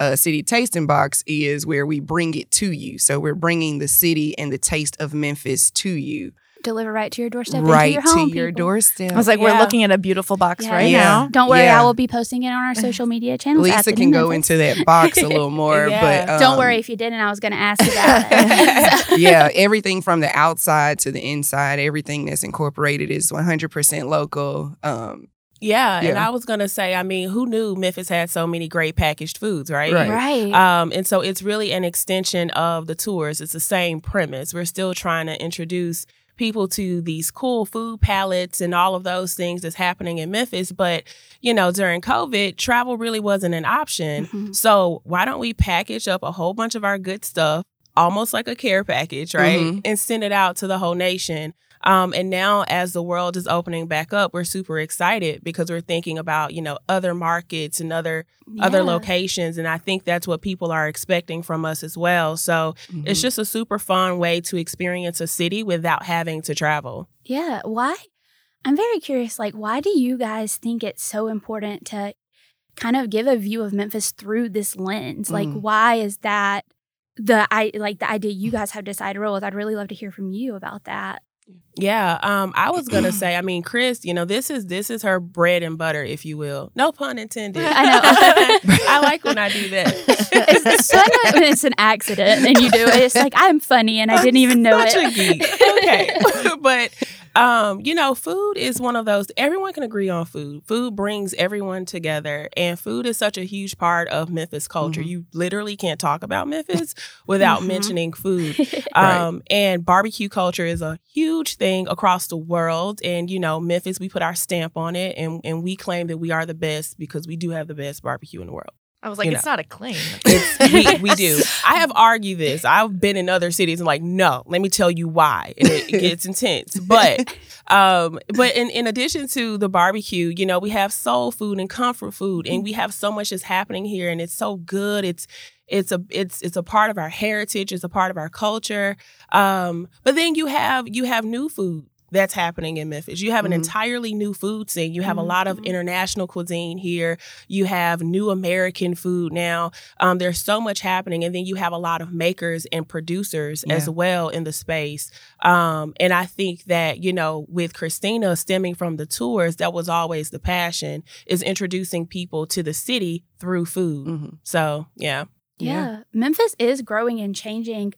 Uh, city tasting box is where we bring it to you. So we're bringing the city and the taste of Memphis to you, Deliver right to your doorstep, right into your home, to your people. doorstep. I was like, we're looking at a beautiful box Yeah. right Yeah. now. Don't worry, Yeah. I will be posting it on our social <laughs> media channels. at Lisa can go Memphis. into that box a little <laughs> more, Yeah. but Don't um, worry if you didn't. I was going to ask about it. <laughs> yeah, everything from the outside to the inside, everything that's incorporated is 100% local. Um, Yeah, and I was gonna say, I mean, who knew Memphis had so many great packaged foods, right? Right. right. Um, and so it's really an extension of the tours. It's the same premise. We're still trying to introduce people to these cool food palettes and all of those things that's happening in Memphis. But, you know, during COVID, travel really wasn't an option. Mhm. So why don't we package up a whole bunch of our good stuff, almost like a care package, right? Mhm. And send it out to the whole nation. Um, and now, as the world is opening back up, we're super excited because we're thinking about you know other markets and other other locations, and I think that's what people are expecting from us as well. So Mm-hmm. it's just a super fun way to experience a city without having to travel. Yeah. Why? I'm very curious. Like, why do you guys think it's so important to kind of give a view of Memphis through this lens? Like, Mm. why is that the I like the idea you <laughs> guys have decided to roll with? I'd really love to hear from you about that. Yeah, um, I was gonna <clears throat> say, I mean, Chris, you know, this is this is her bread and butter, if you will. No pun intended. I know. <laughs> I like when I do <laughs> that. It's, it's fun when it's an accident and you do it. It's like I'm funny and I didn't even know Such it. a geek. Okay, <laughs> but um, you know, food is one of those. Everyone can agree on food. Food brings everyone together, and food is such a huge part of Memphis culture. Mhm. You literally can't talk about Memphis without Mhm. mentioning food. Right. Um, and barbecue culture is a huge thing across the world. And, you know, Memphis, we put our stamp on it and, and we claim that we are the best because we do have the best barbecue in the world. I was like, You it's not a claim. <laughs> We, we <laughs> do. I have argued this. I've been in other cities and like, no, let me tell you why. And it, it <laughs> gets intense. But um, but in, in addition to the barbecue, you know, we have soul food and comfort food and we have so much that's happening here and it's so good. It's it's a it's it's a part of our heritage, it's a part of our culture. Um, but then you have you have new food that's happening in Memphis. You have an Mhm. entirely new food scene. You have a lot of Mhm. international cuisine here. You have new American food now. Um, there's so much happening, and then you have a lot of makers and producers as well in the space. Um, and I think that you know, with Christina stemming from the tours, that was always the passion is introducing people to the city through food. Mhm. So yeah, Yeah. Yeah. Memphis is growing and changing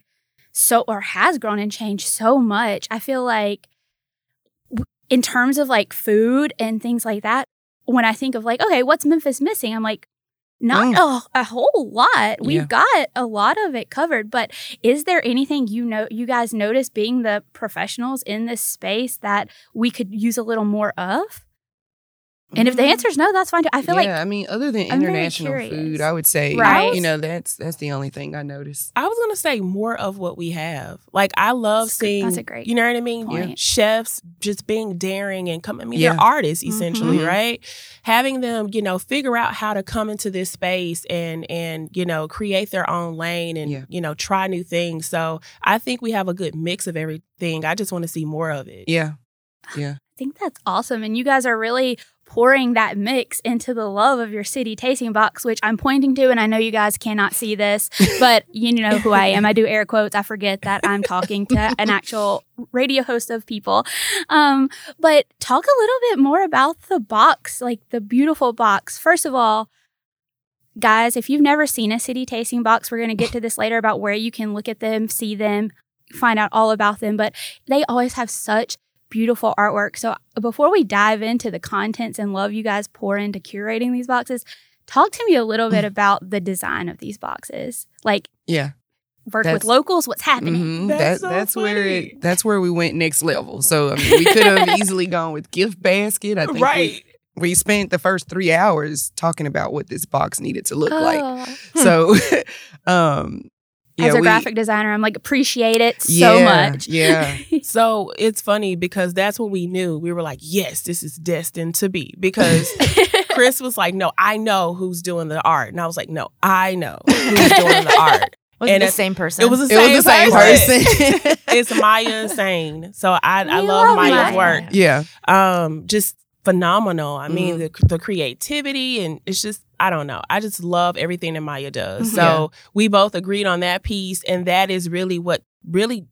so or has grown and changed so much. I feel like w- in terms of like food and things like that, when I think of like, okay, what's Memphis missing? I'm like, not mm. a, a whole lot. We've Yeah. got a lot of it covered, but is there anything you know you guys notice being the professionals in this space that we could use a little more of? And if the answer is no, that's fine too. I feel yeah, like I mean, other than I'm international food, I would say, Right. you know, that's that's the only thing I noticed. I was gonna say more of what we have. Like I love That's seeing. that's a great You know what I mean? point. Chefs just being daring and come. I mean, Yeah. they're artists essentially, Mhm. right? Having them, you know, figure out how to come into this space and and you know create their own lane and Yeah. you know try new things. So I think we have a good mix of everything. I just want to see more of it. Yeah, yeah. I think that's awesome. And you guys are really pouring that mix into the love of your city tasting box, which I'm pointing to. And I know you guys cannot see this, <laughs> but you know who I am. I do air quotes. I forget that I'm talking to an <laughs> actual radio host of people. Um, but talk a little bit more about the box, like the beautiful box. First of all, guys, if you've never seen a city tasting box, we're going to get to this later about where you can look at them, see them, find out all about them. But they always have such beautiful artwork. So before we dive into the contents and love you guys pour into curating these boxes, talk to me a little bit about the design of these boxes. Like Yeah, work That's- with locals, what's happening? Mhm. That's That- so that's where it, that's where we went next level. So I mean, we could have easily gone with gift basket. I think Right. we, spent the first three hours talking about what this box needed to look like. Oh. So, <laughs> um, yeah, As a we- graphic designer, I'm like appreciate it so Yeah, much. yeah. <laughs> So it's funny because that's what we knew. We were like, yes, this is destined to be. Because <laughs> Chris was like, no, I know who's doing the art. And I was like, no, I know who's doing the <laughs> art. Was it the same person? It was the It same, was the same person. it's Maya Sane. So I, I love, love Maya's Maya. work. yeah, Um, just phenomenal. I mean, Mm-hmm. the the creativity and it's just I don't know. I just love everything that Maya does. Mhm. So we both agreed on that piece, and that is really what really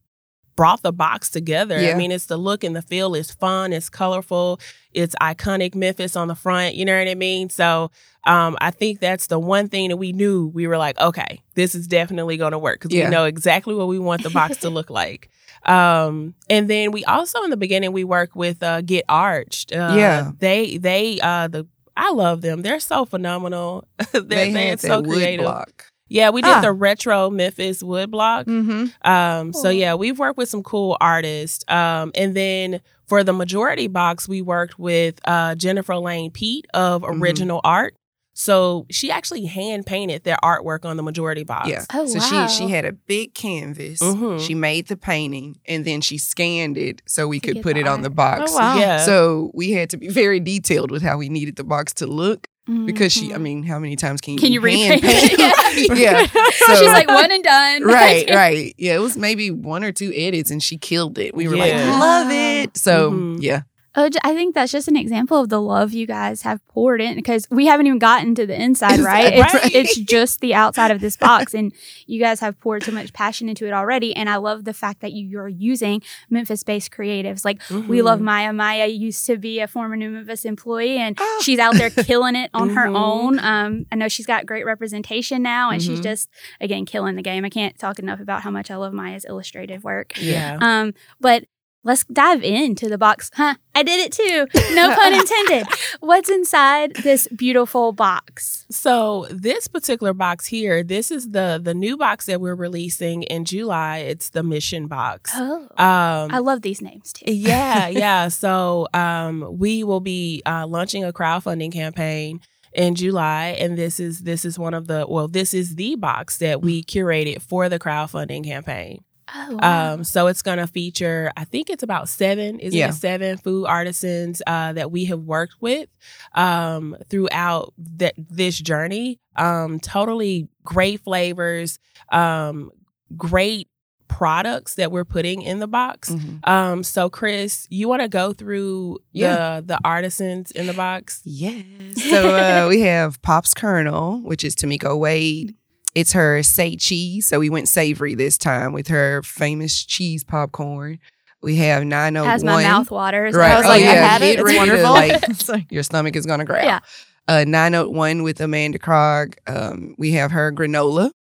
brought the box together. I mean, it's the look and the feel. It's fun. It's colorful. It's iconic Memphis on the front. You know what I mean? So um, I think that's the one thing that we knew. We were like, okay, this is definitely going to work because Yeah. we know exactly what we want the box to look like. <laughs> Um, and then we also in the beginning we work with uh, Get Arched. Uh, Yeah. they they uh the I love them. They're so phenomenal. <laughs> they're they they're so creative. block. Yeah, we did Ah. the retro Memphis wood block. Mm-hmm. Um, so yeah, we've worked with some cool artists. Um, and then for the majority box, we worked with uh, Jennifer Lane Pete of Mhm. Original Art. So she actually hand painted their artwork on the majority box. Yeah. Oh, so wow. she she had a big canvas. Mhm. She made the painting and then she scanned it so we To could put the it on the box. Oh, wow. Yeah. So we had to be very detailed with how we needed the box to look because she. I Mhm. mean, how many times can you Can you hand repaint it? <laughs> yeah. <laughs> So, She's like one and done. right, <laughs> right. Yeah, it was maybe one or two edits and she killed it. We were like, love it. So Mhm. yeah, Oh, I think that's just an example of the love you guys have poured in because we haven't even gotten to the inside, right? It's, Right. it's just the outside of this box, <laughs> and you guys have poured so much passion into it already. And I love the fact that you, you're using Memphis-based creatives. Like we love Mhm. Maya. Maya used to be a former New Memphis employee, and Oh. she's out there killing it on her Mhm. own. Um, I know she's got great representation now, and she's Mhm. just again killing the game. I can't talk enough about how much I love Maya's illustrative work. Yeah. Um, but let's dive into the box. Huh? I did it too. No <laughs> pun intended. What's inside this beautiful box? So this particular box here, this is the the new box that we're releasing in July. It's the Mission box. Oh, Um, I love these names too. yeah, <laughs> yeah. So um, we will be uh, launching a crowdfunding campaign in July, and this is this is one of the well, this is the box that we curated for the crowdfunding campaign. Oh, wow. Um, so it's going to feature, I think it's about seven, is Yeah. it seven food artisans uh, that we have worked with um, throughout th- this journey. Um, totally great flavors, um, great products that we're putting in the box. Mhm. Um, so Chris, you want to go through Yeah. the the artisans in the box? Yes. So uh, we have Pop's Kernel, which is Tamiko Wade. It's her say cheese. So we went savory this time with her famous cheese popcorn. We have 901. has my mouth waters. Right. I was Oh, like, I yeah. had it. It's ready to, like, <laughs> It's like- Your stomach is going to growl. Yeah. Uh, 901 with Amanda Krog. Um, we have her granola.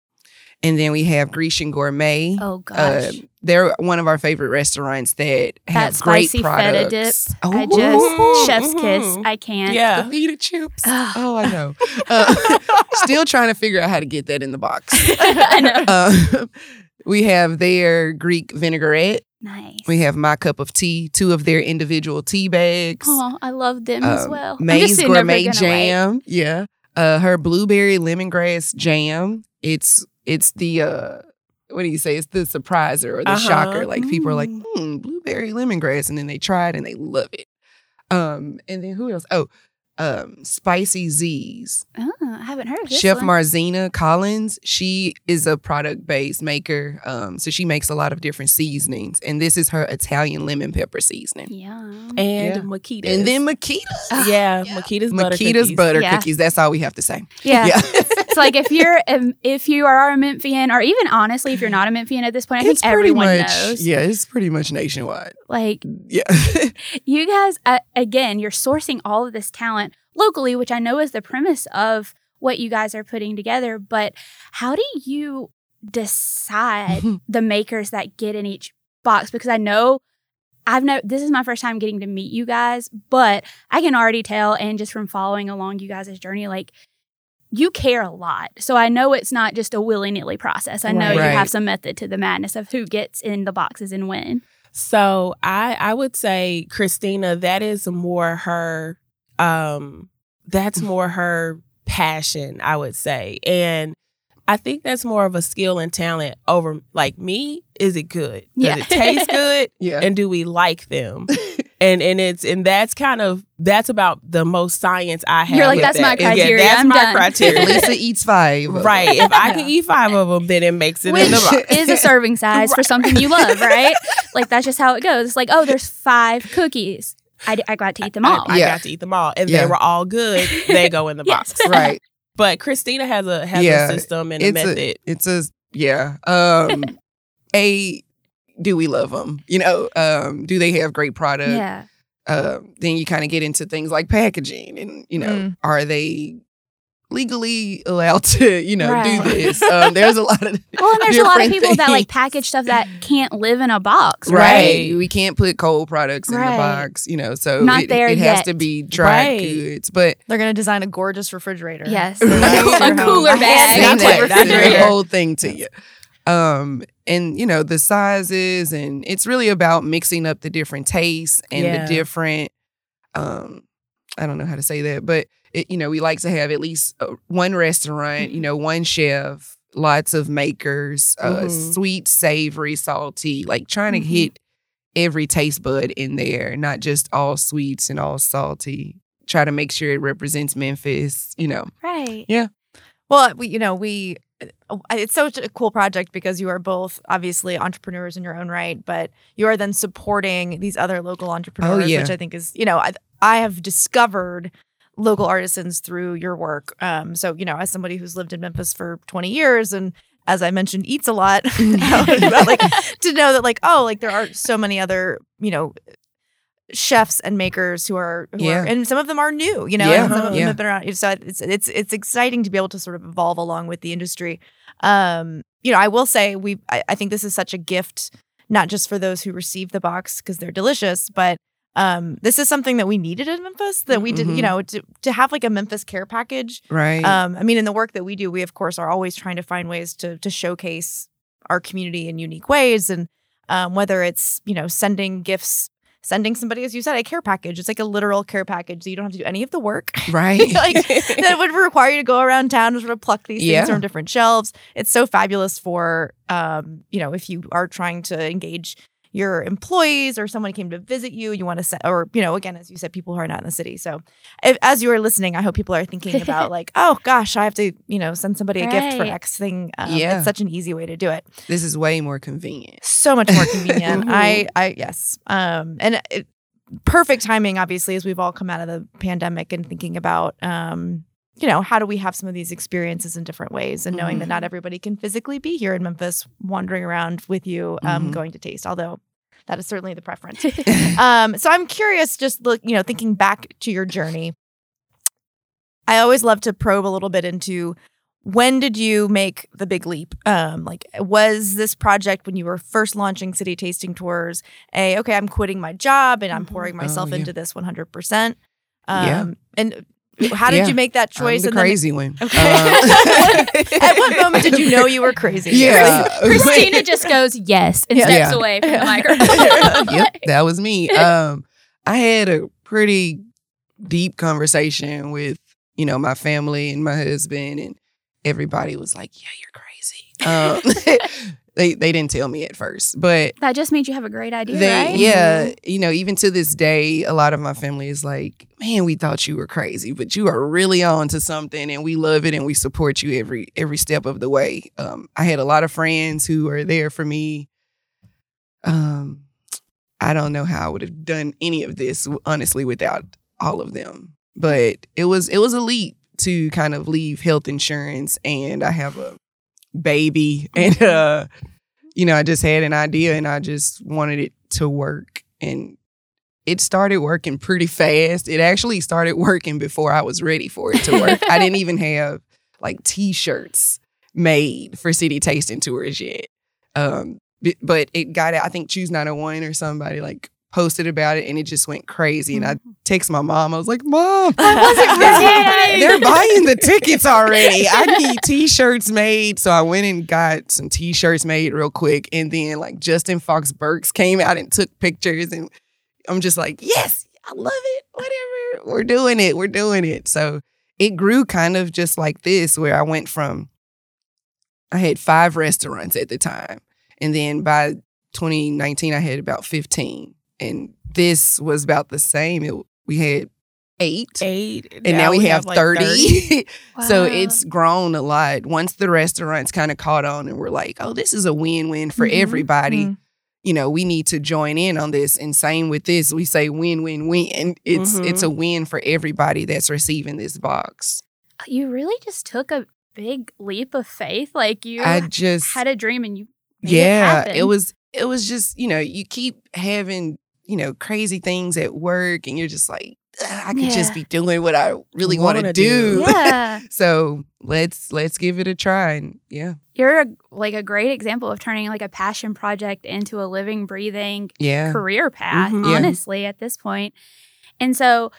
And then we have Grecian Gourmet. Oh gosh. Uh, they're one of our favorite restaurants that have that great spicy products. feta dip. Oh, I just chef's kiss. I can't. Yeah. the pita chips. Oh, I know. <laughs> Uh, <laughs> still trying to figure out how to get that in the box. <laughs> I know. Uh, we have their Greek vinaigrette. Nice. We have my cup of tea, two of their individual tea bags. Oh, I love them as Um, well. May's gourmet gonna wait. jam. Yeah. Uh, her blueberry lemongrass jam. It's it's the uh what do you say? It's the surpriser or the Uh-huh. shocker. Like people are like, Mm. hmm, blueberry lemongrass, and then they try it and they love it. Um, and then who else? Oh, um, Spicy Z's. Oh, I haven't heard of this Chef one. Marzina Collins, she is a product based maker. Um, so she makes a lot of different seasonings, and this is her Italian lemon pepper seasoning. Yum. And Yeah. Makeda. And then Makeda, yeah, Makeda's butter Makeda's cookies. butter Yeah. cookies. That's all we have to say. Yeah. Yeah. <laughs> it's like if you're um, if you are a Memphian, or even honestly, if you're not a Memphian at this point, I think it's pretty everyone much, knows. Yeah, it's pretty much nationwide. Like Yeah. <laughs> you guys, uh, again, you're sourcing all of this talent locally, which I know is the premise of what you guys are putting together. But how do you decide <laughs> the makers that get in each box? Because I know. I've no this is my first time getting to meet you guys, but I can already tell and just from following along you guys' journey, like you care a lot. So I know it's not just a willy-nilly process. I know Right. you Right. have some method to the madness of who gets in the boxes and when. So I I would say Christina, that is more her um that's more her passion, I would say. And I think that's more of a skill and talent over like me, is it good? Does Yeah. it taste <laughs> good? yeah. and do we like them? <laughs> and and it's and that's kind of that's about the most science I have. You're like, with that's my that. Yeah, criteria. that's I'm my done. criteria. Lisa eats five. right. If I can eat five of them, then it makes it in Which the box. is a serving size for something you love, <laughs> right? like that's just how it goes. It's like, oh, there's five cookies. I, I got to eat them all. I, I Yeah. got to eat them all, and Yeah. they were all good. They go in the <laughs> Yes. box. right. <laughs> But Christina has a has Yeah. a system and a method. a it's a yeah. Um a do we love them? You know, um do they have great product? yeah. uh, then you kind of get into things like packaging and you know Mm. are they legally allowed to, you know, Right. do this. <laughs> Um, there's a lot of Well, and there's a lot of different people that like package stuff that can't live in a box, Right. right? We can't put cold products in Right. the box, you know, so Not it, there it has to be dry Right. goods. But They're gonna design a gorgeous refrigerator. Yes. <laughs> <laughs> A cooler A bag. hand-painted That's the refrigerator. whole thing to you. Um, and you know, the sizes and it's really about mixing up the different tastes and Yeah. the different um I don't know how to say that, but it, you know, we like to have at least uh, one restaurant, you know, one chef, lots of makers, uh, Mhm. sweet, savory, salty, like trying to Mhm. hit every taste bud in there, not just all sweets and all salty. Try to make sure it represents Memphis, you know. Right. Yeah. Well, we, you know, we, it's such a cool project because you are both obviously entrepreneurs in your own right, but you are then supporting these other local entrepreneurs, Oh, yeah. which I think is, you know, I, I have discovered local artisans through your work. Um, so, you know, as somebody who's lived in Memphis for 20 years and as I mentioned, eats a lot, <laughs> like <laughs> to know that, like, oh, like there are so many other, you know, chefs and makers who are, who Yeah. are and some of them are new, you know, Yeah, and some of them yeah. have been around. So it's it's it's exciting to be able to sort of evolve along with the industry. Um, you know, I will say we I, I think this is such a gift, not just for those who receive the box because they're delicious, but um, this is something that we needed in Memphis that we didn't, you Mhm. know, to to have like a Memphis care package Right. um, I mean, in the work that we do, we of course are always trying to find ways to to showcase our community in unique ways, and um, whether it's you know sending gifts, sending somebody, as you said, a care package. It's like a literal care package, so you don't have to do any of the work. <laughs> right. <laughs> like that would require you to go around town and sort of pluck these Yeah. things from different shelves. It's so fabulous for um, you know, if you are trying to engage your employees or someone came to visit you, you want to set, or you know, again, as you said, people who are not in the city. So, if, as you are listening, I hope people are thinking about <laughs> like, oh gosh, I have to, you know, send somebody a gift for Right. X thing. Um, Yeah. it's such an easy way to do it. this is way more convenient. So much more convenient. <laughs> I, I, yes, um, and it, perfect timing, obviously, as we've all come out of the pandemic and thinking about, um, you know, how do we have some of these experiences in different ways, and knowing that not everybody can physically be here in Memphis, wandering around with you, um, Mhm. going to taste. Although that is certainly the preference. <laughs> um, so I'm curious, just look, you know, thinking back to your journey. I always love to probe a little bit into when did you make the big leap? Um, like, was this project when you were first launching city tasting tours? A okay, I'm quitting my job and I'm Mhm. pouring Oh, myself yeah. into this 100. percent Um, Yeah. And how did Yeah. you make that I'm choice? the and then- crazy one. Okay. Um, <laughs> At what moment did you know you were crazy? Yeah. <laughs> Christina just goes yes and Yeah. steps Yeah. away from the microphone. <laughs> yep, that was me. Um, I had a pretty deep conversation with you know my family and my husband, and everybody was like, "Yeah, you're crazy." Um, they they didn't tell me at first, but That just means you have a great idea, they right? yeah, you know, even to this day, a lot of my family is like, "Man, we thought you were crazy, but you are really on to something, and we love it, and we support you every every step of the way." Um, I had a lot of friends who were there for me. Um, I don't know how I would have done any of this honestly without all of them, but it was it was a leap to kind of leave health insurance, and I have a baby, <laughs> and uh, you know, I just had an idea, and I just wanted it to work, and it started working pretty fast. It actually started working before I was ready for it to work. I didn't even <laughs> have like T-shirts made for city tasting tours yet. Um, but it got. I think Choose 901 or somebody like posted about it, and it just went crazy. And I text my mom. I was like, "Mom, <laughs> they're buying the tickets already. I need t-shirts made. So I went and got some t-shirts made real quick. And then like Justin Fox Burks came out and took pictures. And I'm just like, yes, I love it. Whatever. We're doing it. We're doing it. So it grew kind of just like this, where I went from I had five restaurants at the time. And then by 2019, I had about 15. And this was about the same. It, we had eight Eight. and now, we have, like 30. <laughs> so Wow. it's grown a lot. Once the restaurants kind of caught on and we're like, oh, this is a win win for Mhm. everybody. Mhm. You know, we need to join in on this. And same with this, we say win win win. It's Mhm. it's a win for everybody that's receiving this box. you really just took a big leap of faith. Like you I just had a dream and you it yeah, happen. it was it was just, you know, you keep having, you know, crazy things at work and you're just like, I could Yeah. just be doing what I really want to do. do. yeah. <laughs> So let's let's give it a try. And yeah, You're a, like a great example of turning like a passion project into a living, breathing yeah, career path, Mhm. Yeah. honestly, at this point. And so,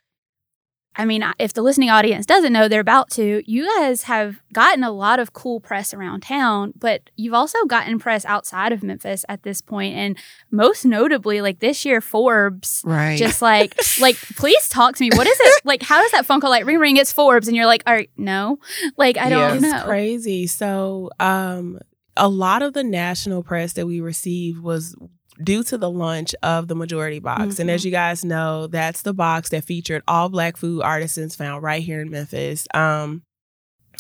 I mean, if the listening audience doesn't know, they're about to. You guys have gotten a lot of cool press around town, but you've also gotten press outside of Memphis at this point, and most notably, like this year, Forbes. right. Just like, like, <laughs> please talk to me. What is it like? How does that phone call like ring ring? It's Forbes, and you're like, all right, no, like I don't It's know. crazy. So, um, a lot of the national press that we received was due to the launch of the majority box. And as you guys know, that's the box that featured all black food artisans found right here in Memphis. Um,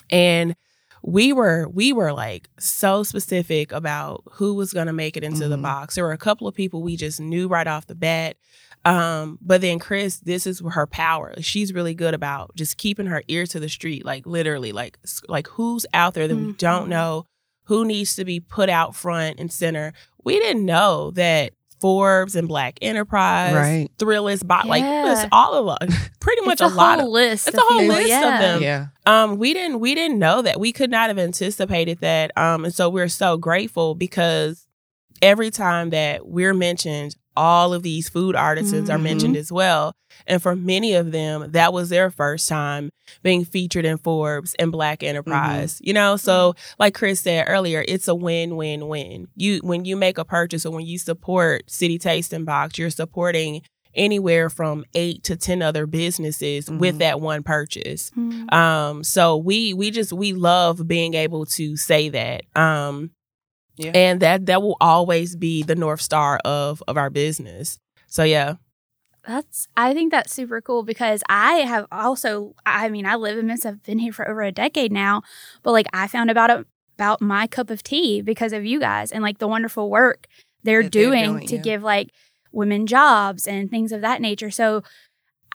and we were we were like so specific about who was going to make it into the Mhm. box. There were a couple of people we just knew right off the bat. Um, but then Chris, this is her power. She's really good about just keeping her ear to the street, like literally, like like who's out there that we don't Mhm. know, who needs to be put out front and center. We didn't know that Forbes and Black Enterprise, Right. Thrillist, bot like it was all of us, pretty much a, a, lot of list. it's a whole people, list of yeah. them. yeah, um we didn't we didn't know that we could not have anticipated that um and so we're so grateful because every time that we're mentioned all of these food artisans are Mhm. mentioned as well. And for many of them that was their first time being featured in Forbes and Black Enterprise you know? So like Chris said earlier it's a win-win-win you when you make a purchase or when you support City Tasting Box you're supporting anywhere from 8 to 10 other businesses with Mhm. that one purchase. Mm. um so we we just we love being able to say that. Um Yeah. and that that will always be the north star of of our business so yeah That's I think that's super cool because I have also I mean I live in Memphis I've been here for over a decade now but like I found about it about my cup of tea because of you guys and like the wonderful work they're That they're doing doing, to yeah. give like women jobs and things of that nature so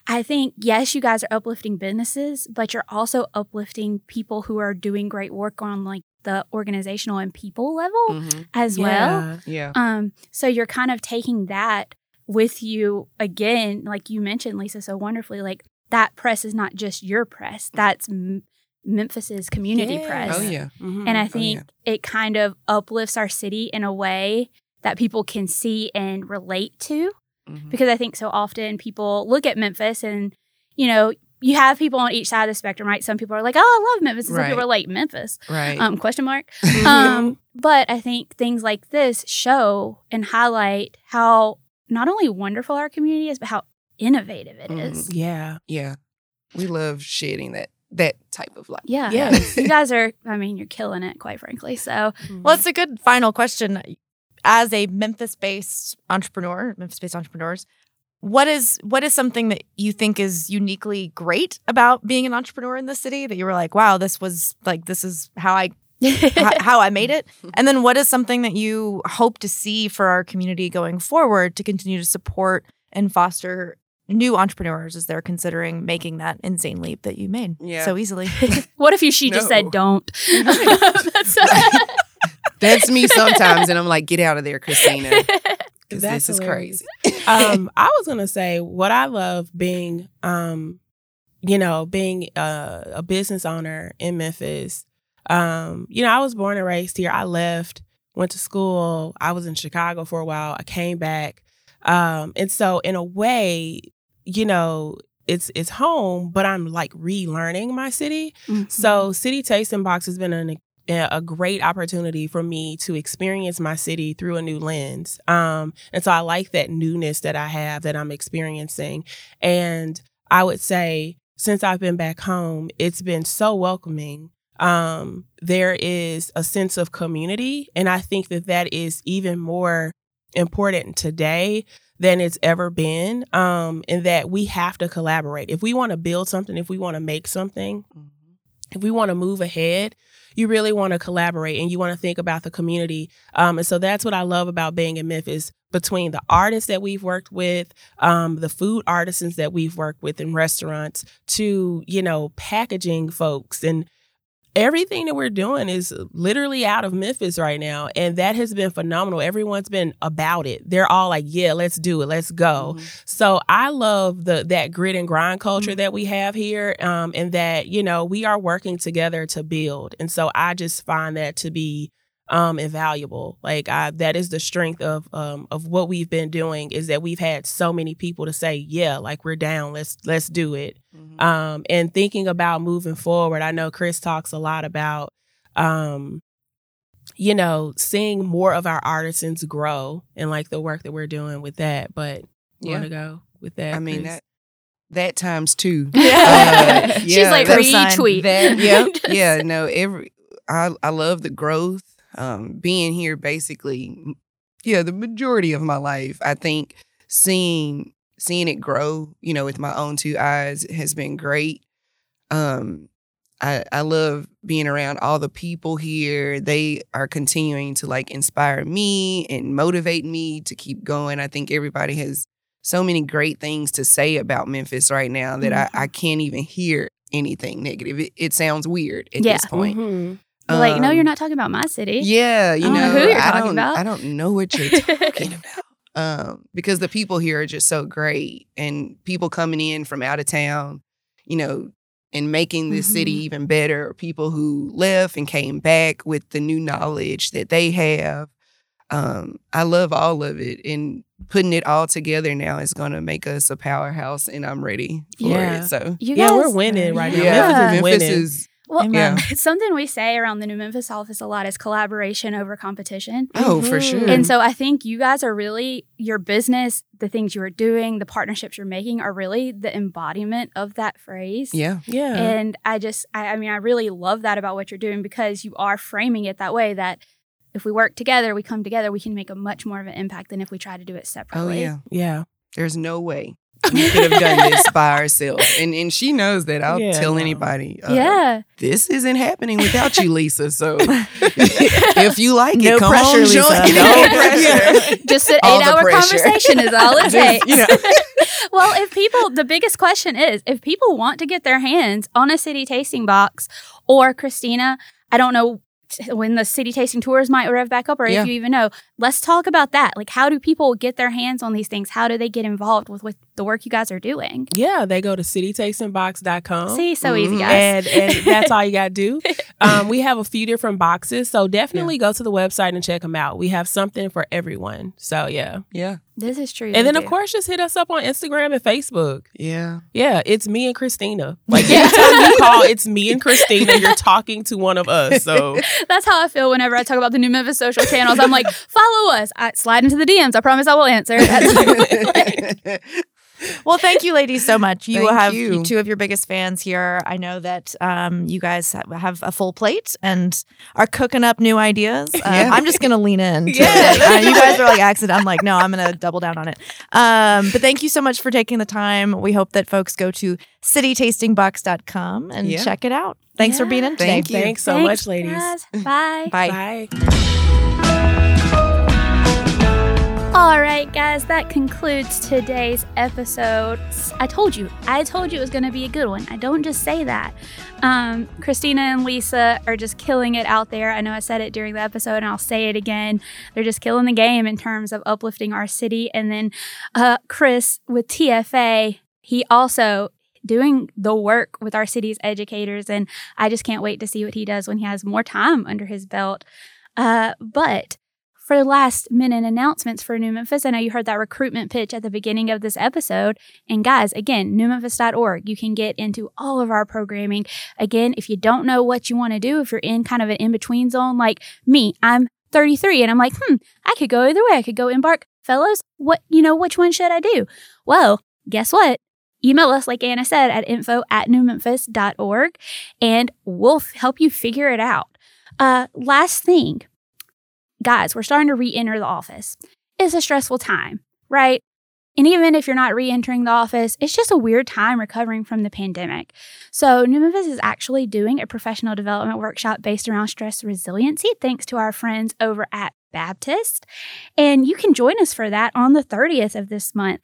I think yes you guys are uplifting businesses but you're also uplifting people who are doing great work on like the organizational and people level Mhm. as well Yeah. yeah, um, so you're kind of taking that with you again, like you mentioned, Lisa, so wonderfully. Like that press is not just your press; that's M- Memphis's community Yeah. press. oh yeah, Mhm. And I Oh, think yeah. it kind of uplifts our city in a way that people can see and relate to. Mhm. Because I think so often people look at Memphis and, you know, you have people on each side of the spectrum, right? Some people are like, "Oh, I love Memphis," and some people are like, "Memphis?" right, Um, question mark. <laughs> Mhm. Um, but I think things like this show and highlight how not only wonderful our community is, but how innovative it is. yeah yeah. We love shedding that that type of light. Yeah. Yes. you guys are, I mean, you're killing it, quite frankly. So, Well, it's a good final question. As a Memphis-based entrepreneur, Memphis-based entrepreneurs, what is what is something that you think is uniquely great about being an entrepreneur in the city that you were like, wow, this was like this is how I how, <laughs> how I made it? <laughs> And then what is something that you hope to see for our community going forward to continue to support and foster new entrepreneurs as they're considering making that insane leap that you made Yeah. so easily? <laughs> what if you, she just said, don't? That's- That's me sometimes, and I'm like, get out of there, Christina, because this is hilarious. crazy. um, I was gonna say what I love being, um, you know, being uh, a business owner in Memphis. Um, you know, I was born and raised here. I left, went to school. I was in Chicago for a while. I came back, um, and so in a way, you know, it's it's home, but I'm like relearning my city. Mhm. So, City Tasting Box has been an, a great opportunity for me to experience my city through a new lens. Um, and so, I like that newness that I have that I'm experiencing. And I would say, since I've been back home, it's been so welcoming. Um, there is a sense of community. And I think that that is even more important today than it's ever been. Um, and that we have to collaborate. If we want to build something, if we want to make something, if we want to move ahead, you really want to collaborate and you want to think about the community. Um, and so that's what I love about being in Memphis between the artists that we've worked with, um, the food artisans that we've worked with in restaurants, to, you know, packaging folks and everything that we're doing is literally out of Memphis right now. And that has been phenomenal. Everyone's been about it. They're all like, yeah, let's do it. Let's go. Mhm. So I love the that grit and grind culture Mm-hmm. that we have here. Um, and that, you know, we are working together to build. And so I just find that to be um invaluable. Like I that is the strength of um of what we've been doing is that we've had so many people to say, Yeah, like we're down, let's let's do it. Um, and thinking about moving forward i know chris talks a lot about um, you know seeing more of our artisans grow and like the work that we're doing with that but Yeah. want to go with that I mean Chris? that that times two. Yeah. <laughs> Uh, She's yeah, like that's retweet. That, yeah, <laughs> yeah. No, every I I love the growth. Um, being here, basically, yeah, the majority of my life, I think seeing seeing it grow, you know, with my own two eyes has been great. Um, I I love being around all the people here. They are continuing to like inspire me and motivate me to keep going. I think everybody has so many great things to say about Memphis right now that I, I can't even hear anything negative. It, it sounds weird at Yeah. this point. Mhm. You're like, no, Um, you're not talking about my city. Yeah, you I know know, who you're I don't. I don't know what you're <laughs> talking about. Um, because the people here are just so great, and people coming in from out of town, you know, and making this city Mhm. even better. People who left and came back with the new knowledge that they have. Um, I love all of it, and putting it all together now is going to make us a powerhouse, and I'm ready for Yeah. it. So, You yeah guys, we're winning right now Yeah. Memphis is Memphis winning is Well, Amen. Yeah. <laughs> something we say around the New Memphis office a lot is collaboration over competition. oh for Mhm. sure. And so I think you guys are really your business, the things you are doing, the partnerships you're making are really the embodiment of that phrase. yeah, yeah And I just, I, I mean, I really love that about what you're doing because you are framing it that way that if we work together, we come together, we can make a much more of an impact than if we try to do it separately. oh yeah. yeah There's no way we could have done this <laughs> by ourselves. And and she knows that. I'll Yeah, tell no. anybody. uh, yeah. This isn't happening without you, Lisa. So <laughs> if you like No it, come pressure, on, Lisa. join. No <laughs> pressure. Just an All eight the hour pressure. conversation is all it Just, takes. you know. well, if people, the biggest question is if people want to get their hands on a city tasting box or Christina, I don't know when the city tasting tours might rev back up or Yeah. if you even know, let's talk about that. Like, how do people get their hands on these things? How do they get involved with, with the work you guys are doing? yeah they go to citytastingbox.com See, so easy, Mhm. guys. and, and that's all you got to do. <laughs> Um, we have a few different boxes, so definitely go to the website and check them out. We have something for everyone. So yeah, Yeah. this is true. and then we of course just hit us up on Instagram and Facebook. Yeah. Yeah, it's me and Christina. <laughs> Like anytime you call, it's me and <laughs> Christina. You're talking to one of us. So that's how I feel whenever I talk about the New Memphis social channels. I'm like, follow us. I slide into the DMs. I promise I will answer. That's- Well, thank you, ladies, so much. You Thank have you. two of your biggest fans here. I know that um, you guys have a full plate and are cooking up new ideas. <laughs> Uh, Yeah. I'm just gonna lean in. Yeah. Uh, you guys are like accident. I'm like, no, I'm gonna double down on it. Um, but thank you so much for taking the time. We hope that folks go to citytastingbox.com and Yeah. check it out. Thanks for being in today. Thank you. thanks so Thanks, much, ladies. guys. Bye. Bye. Bye. All right, guys, that concludes today's episode. I told you, I told you it was going to be a good one. I don't just say that. Um, Christina and Lisa are just killing it out there. I know I said it during the episode, and I'll say it again. They're just killing the game in terms of uplifting our city. And then uh, Chris with TFA, he also doing the work with our city's educators, and I just can't wait to see what he does when he has more time under his belt. Uh, but for the last minute announcements for New Memphis. I know you heard that recruitment pitch at the beginning of this episode. And guys, again, newmemphis.org, you can get into all of our programming. Again, if you don't know what you want to do, if you're in kind of an in between zone like me, I'm 33 and I'm like, hmm, I could go either way. I could go embark. Fellows, what, you know, which one should I do? Well, guess what? Email us, like Anna said, at info at newmemphis.org and we'll f- help you figure it out. Uh, last thing, guys, we're starting to re enter the office. It's a stressful time, right? And even if you're not re entering the office, it's just a weird time recovering from the pandemic. So, Memphis is actually doing a professional development workshop based around stress resiliency, thanks to our friends over at Baptist. And you can join us for that on the 30th of this month.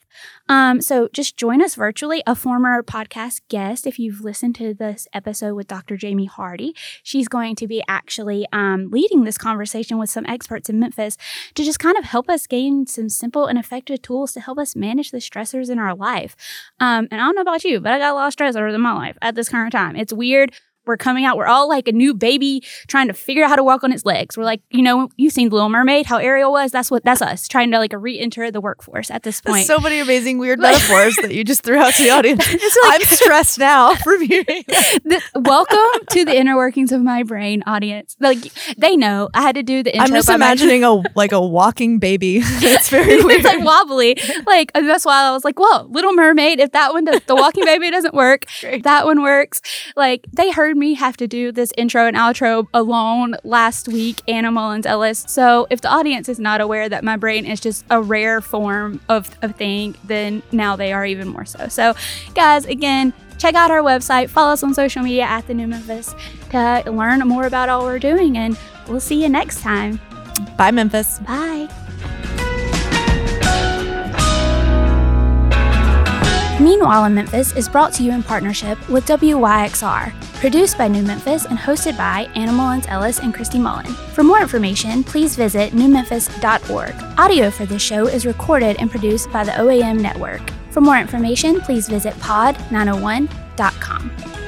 Um, so just join us virtually. A former podcast guest, if you've listened to this episode with Dr. Jamie Hardy, she's going to be actually um, leading this conversation with some experts in Memphis to just kind of help us gain some simple and effective tools to help us manage the stressors in our life. Um, and I don't know about you, but I got a lot of stressors in my life at this current time. It's weird we're coming out. We're all like a new baby trying to figure out how to walk on its legs. We're like, you know, you've seen the Little Mermaid, how Ariel was. That's what that's us trying to like re-enter the workforce at this point. so many amazing weird <laughs> metaphors that you just threw out to the audience. <laughs> I'm stressed now <laughs> from hearing. The, welcome to the inner workings of my brain, audience. Like they know I had to do the intro. I'm just by my- imagining a like a walking baby. it's very weird. it's like wobbly. Like that's why I was like, "Whoa, Little Mermaid! If that one, does, the Walking Baby doesn't work, Great. that one works." Like they heard me have to do this intro and outro alone last week, Anna Mullins Ellis. So if the audience is not aware that my brain is just a rare form of of thing, then now they are even more so. So, guys, again. Check out our website, follow us on social media at the New Memphis to learn more about all we're doing, and we'll see you next time. Bye, Memphis. Bye. Meanwhile in Memphis is brought to you in partnership with WYXR, produced by New Memphis and hosted by Anna Mullins Ellis and Christy Mullen. For more information, please visit newmemphis.org. Audio for this show is recorded and produced by the OAM Network. For more information, please visit pod901.com.